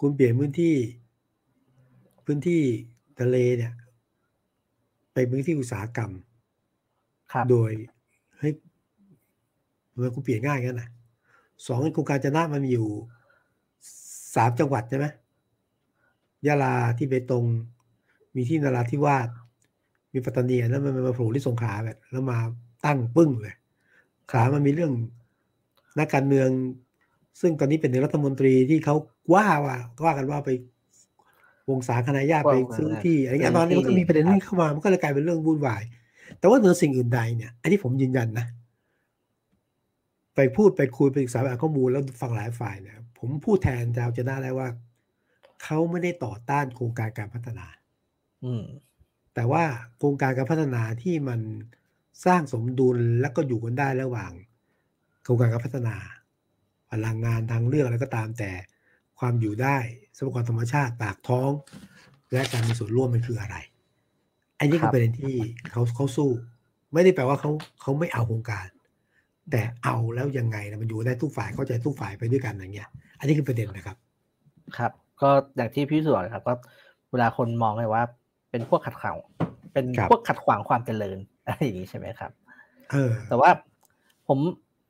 คุณเปลี่ยนพื้นที่ พื้นที่ทะเลเนี่ย ไปพื้นที่อุตสาหกรรมครับโดยให้มันคุณเปลี่ยนง่ายงั้นนะสองโครงการจนะมันมีอยู่สามจังหวัดใช่ไหมยะลาที่เบตงมีที่นราธิวาสมีปัตตานีแล้วมันมาโผล่ที่สงขลาแบบแล้วมาตั้งปึ้งเลย ขามันมีเรื่องนักการเมือง ซึ่งตอนนี้เป็นนายรัฐมนตรีที่เขาว่าว่าว่ากันว่าไปวงศาคณะญาติไปซื้อที่อะไรเงี้ยตอนนี้มันก็มีประเด็นนี้เข้ามามันก็เลยกลายเป็นเรื่องวุ่นวาย แต่ว่าเหนือสิ่งอื่นใดเนี่ย อันนี้ผมยืนยันนะ ไปพูดไปคุยไปศึกษาหาข้อมูลแล้วฟังหลายฝ่ายเนี่ยผมพูดแทนชาวจะน่าได้ว่าเขาไม่ได้ต่อต้านโครงการการพัฒนา อืมแต่ว่าโครงการการพัฒนาที่มัน สร้างสมดุลและก็อยู่กันได้ระหว่างโครงการการพัฒนา พลังงานทางเลือกอะไรก็ตามแต่ความอยู่ได้ทรัพยากรธรรมชาติปากท้อง และการมีส่วนร่วมมันคืออะไร อันนี้คือประเด็นที่เขาเขาสู้ ไม่ได้แปลว่าเขาเขาไม่เอาโครงการ แต่เอาแล้วยังไงนะมันอยู่ได้ทุกฝ่ายเข้าใจทุกฝ่ายไปด้วยกันอย่างเงี้ย อันนี้คือประเด็นนะครับ ครับ ก็อย่างที่พี่สุบอกเลยครับก็เวลาคนมองเลยว่า เป็นพวกขัดขวางเป็นครับพวกขัดขวางความเจริญ อะไรอย่างนี้ใช่ไหมครับเออแต่ว่าผม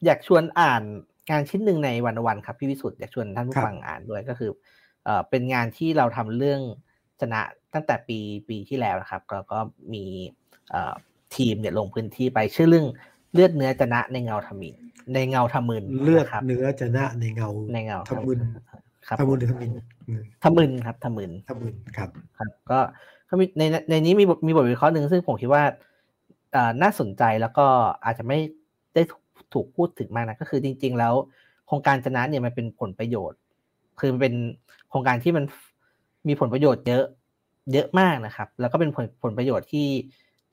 อยากชวนอ่านงานชิ้นหนึ่งในวันวันครับพี่วิสุทธ์อยากชวนท่านผู้ครับฟังอ่านด้วยก็คือเอ่อเป็นงานที่เราทำเรื่องชนะตั้งแต่ปีปีที่แล้วนะครับแล้วก็มีเอ่อทีมเนี่ยลงพื้นที่ไปชื่อเรื่องเลือดเนื้อชนะในเงาทมินในเงาทมึนเลือดนะครับเนื้อจะนะในเงาในเงาทำมึนครับทำมึนหรือทำมินอืมทมึนครับทมึนทำมึนครับ ครับก็ก็มีในในนี้มีบทมีบทวิเคราะห์หนึ่งซึ่งผมคิดว่าอ่า น่าสนใจแล้วก็อาจจะไม่ได้ถูกพูดถึงมากนะก็คือจริง ๆ แล้ว โครงการชนะเนี่ยมันเป็นผลประโยชน์ คือมันเป็นโครงการที่มันมีผลประโยชน์เยอะเยอะมากนะครับ แล้วก็เป็นผลผลประโยชน์ที่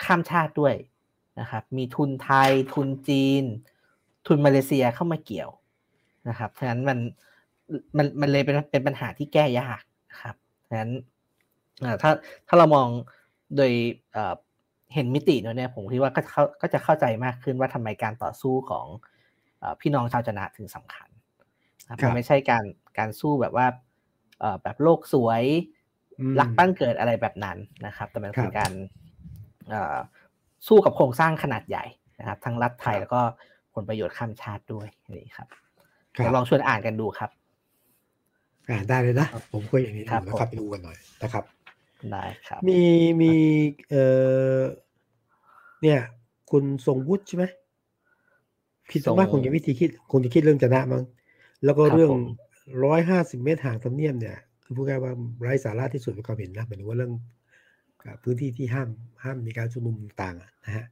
ข้ามชาติด้วยนะครับ มีทุนไทย ทุนจีน ทุนมาเลเซียเข้ามาเกี่ยวนะครับฉะนั้นมันมันมันเลยเป็นเป็นปัญหาที่แก้ยากนะครับฉะนั้นถ้าถ้าเรามองโดย เอ่อเห็นมิติเนี่ยผมคิดว่าก็เข้าก็จะเข้าใจมากขึ้นว่าทำไมการต่อสู้ของเอ่อพี่น้องชาวชนะถึงสำคัญนะครับครับมันไม่ใช่การการสู้แบบว่าเอ่อแบบโลกสวยอืมรักบ้านเกิดอะไรแบบนั้นนะครับ แต่มันคือครับการเอ่อสู้กับโครงสร้างขนาดใหญ่นะครับ ทั้งรัฐไทยครับแล้วก็ผลประโยชน์ข้ามชาติด้วยนี่ครับครัเดี๋ยบวลองชวนอ่านกันดูครับ อ่านได้เลยนะ ผมก็อย่างนี้ครับดูนะครับไปดูกันหน่อยนะครับ ได้ครับ มีมีเอ่อเนี่ย คุณทรงวุฒิใช่ไหมคิดทรงว่าคงจะวิธีคิดคงจะคิดเรื่องจะนะมั้งแล้วก็ครับเรื่องผมร้อยห้าสิบเมตรห่างทำเนียบเนี่ยคือพูดง่ายๆว่าไร้สาระที่สุดในความเห็นนะหมายถึงว่าเรื่องอ่าพื้นที่ที่ห้ามห้ามมีการชุมนุมต่างๆอะนะฮะ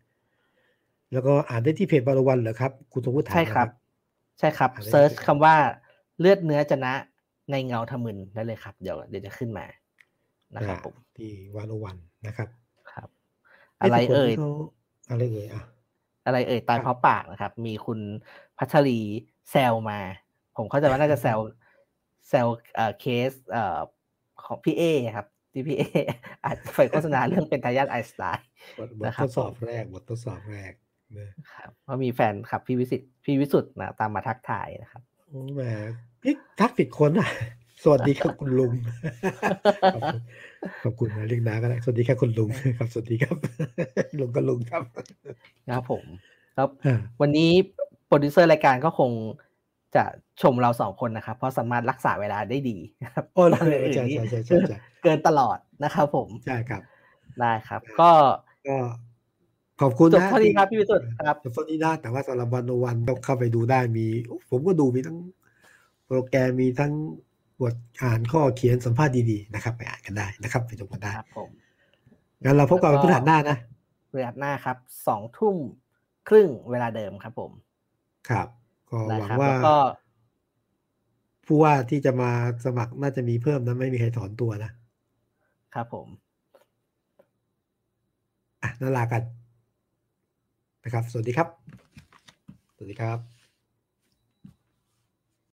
แล้วก็อ่านได้ที่เพจบารวันเหรอครับ คุณทรงวุฒิถามใช่ครับนะใช่ครับอ่านได้เซิร์ชเลยคำว่าเลือดเนื้อจะนะในเงาทมึนได้เลยครับ เดี๋ยวเดี๋ยวจะขึ้นมา นะครับผมอ่าที่วันโอวันนะครับ ครับ อะไรเอ่ยแต่คนที่ขาอะไรเอ่ยอะอะไรเอ่ยตายครับเพราะปากนะครับ มีคุณพัชรีแซวมา ผมเข้าใจว่าน่าจะแซวแซวเอ่อเคสเอ่อของพี่เอ้ครับที่พี่เอ้อาจจะไปโฆษณาเรื่องเป็นทายาทไอน์สไตน์บทบทนะครับบททดสอบแรกบททดสอบแรกนะครับเพราะมีแฟนคลับพี่วิสิตพี่วิสุทธ์นะตามมาทักทายนะครับโอ้แหมนี่ทักผิดคนอะ สวัสดีครับคุณลุง ขอบคุณขอบคุณนะเรียกน้าก็ได้ สวัสดีครับคุณลุงครับ สวัสดีครับ ลุงก็ลุงครับนะครับผมแล้วอ่าวันนี้โปรดิวเซอร์รายการก็คงจะชมเราสองคนนะครับ เพราะสามารถรักษาเวลาได้ดีนะครับโอ้ตอนเลยอื่นใช่นี่ใช่ใช่ใช่ใช่เกินตลอดนะครับผม ใช่ครับ ได้ครับ ก็ก็ขอบคุณจบนะเท่านี้ครับพี่วิสุทธ์ครับจบเท่านี้นะแต่ว่าสำหรับวันโอวันต้องเข้าไปดูได้มี ผมก็ดูมีทั้งโปรแกรมมีทั้ง บทอ่านข้อเขียนสัมภาษณ์ดีๆนะครับ ไปอ่านกันได้นะครับ ไปชมกันได้ครับผมงั้นเราพบกันแล้วันวก็พฤหัสหน้านะเวลาหน้าครับสองทุ่มครึ่งเวลาเดิมครับผม ครับ ก็ได้หวังครับว่าแล้วก็ผู้ว่าที่จะมาสมัครน่าจะมีเพิ่มนะไม่มีใครถอนตัวนะครับผมอะนั่นลากันนะครับ สวัสดีครับ สวัสดีครับ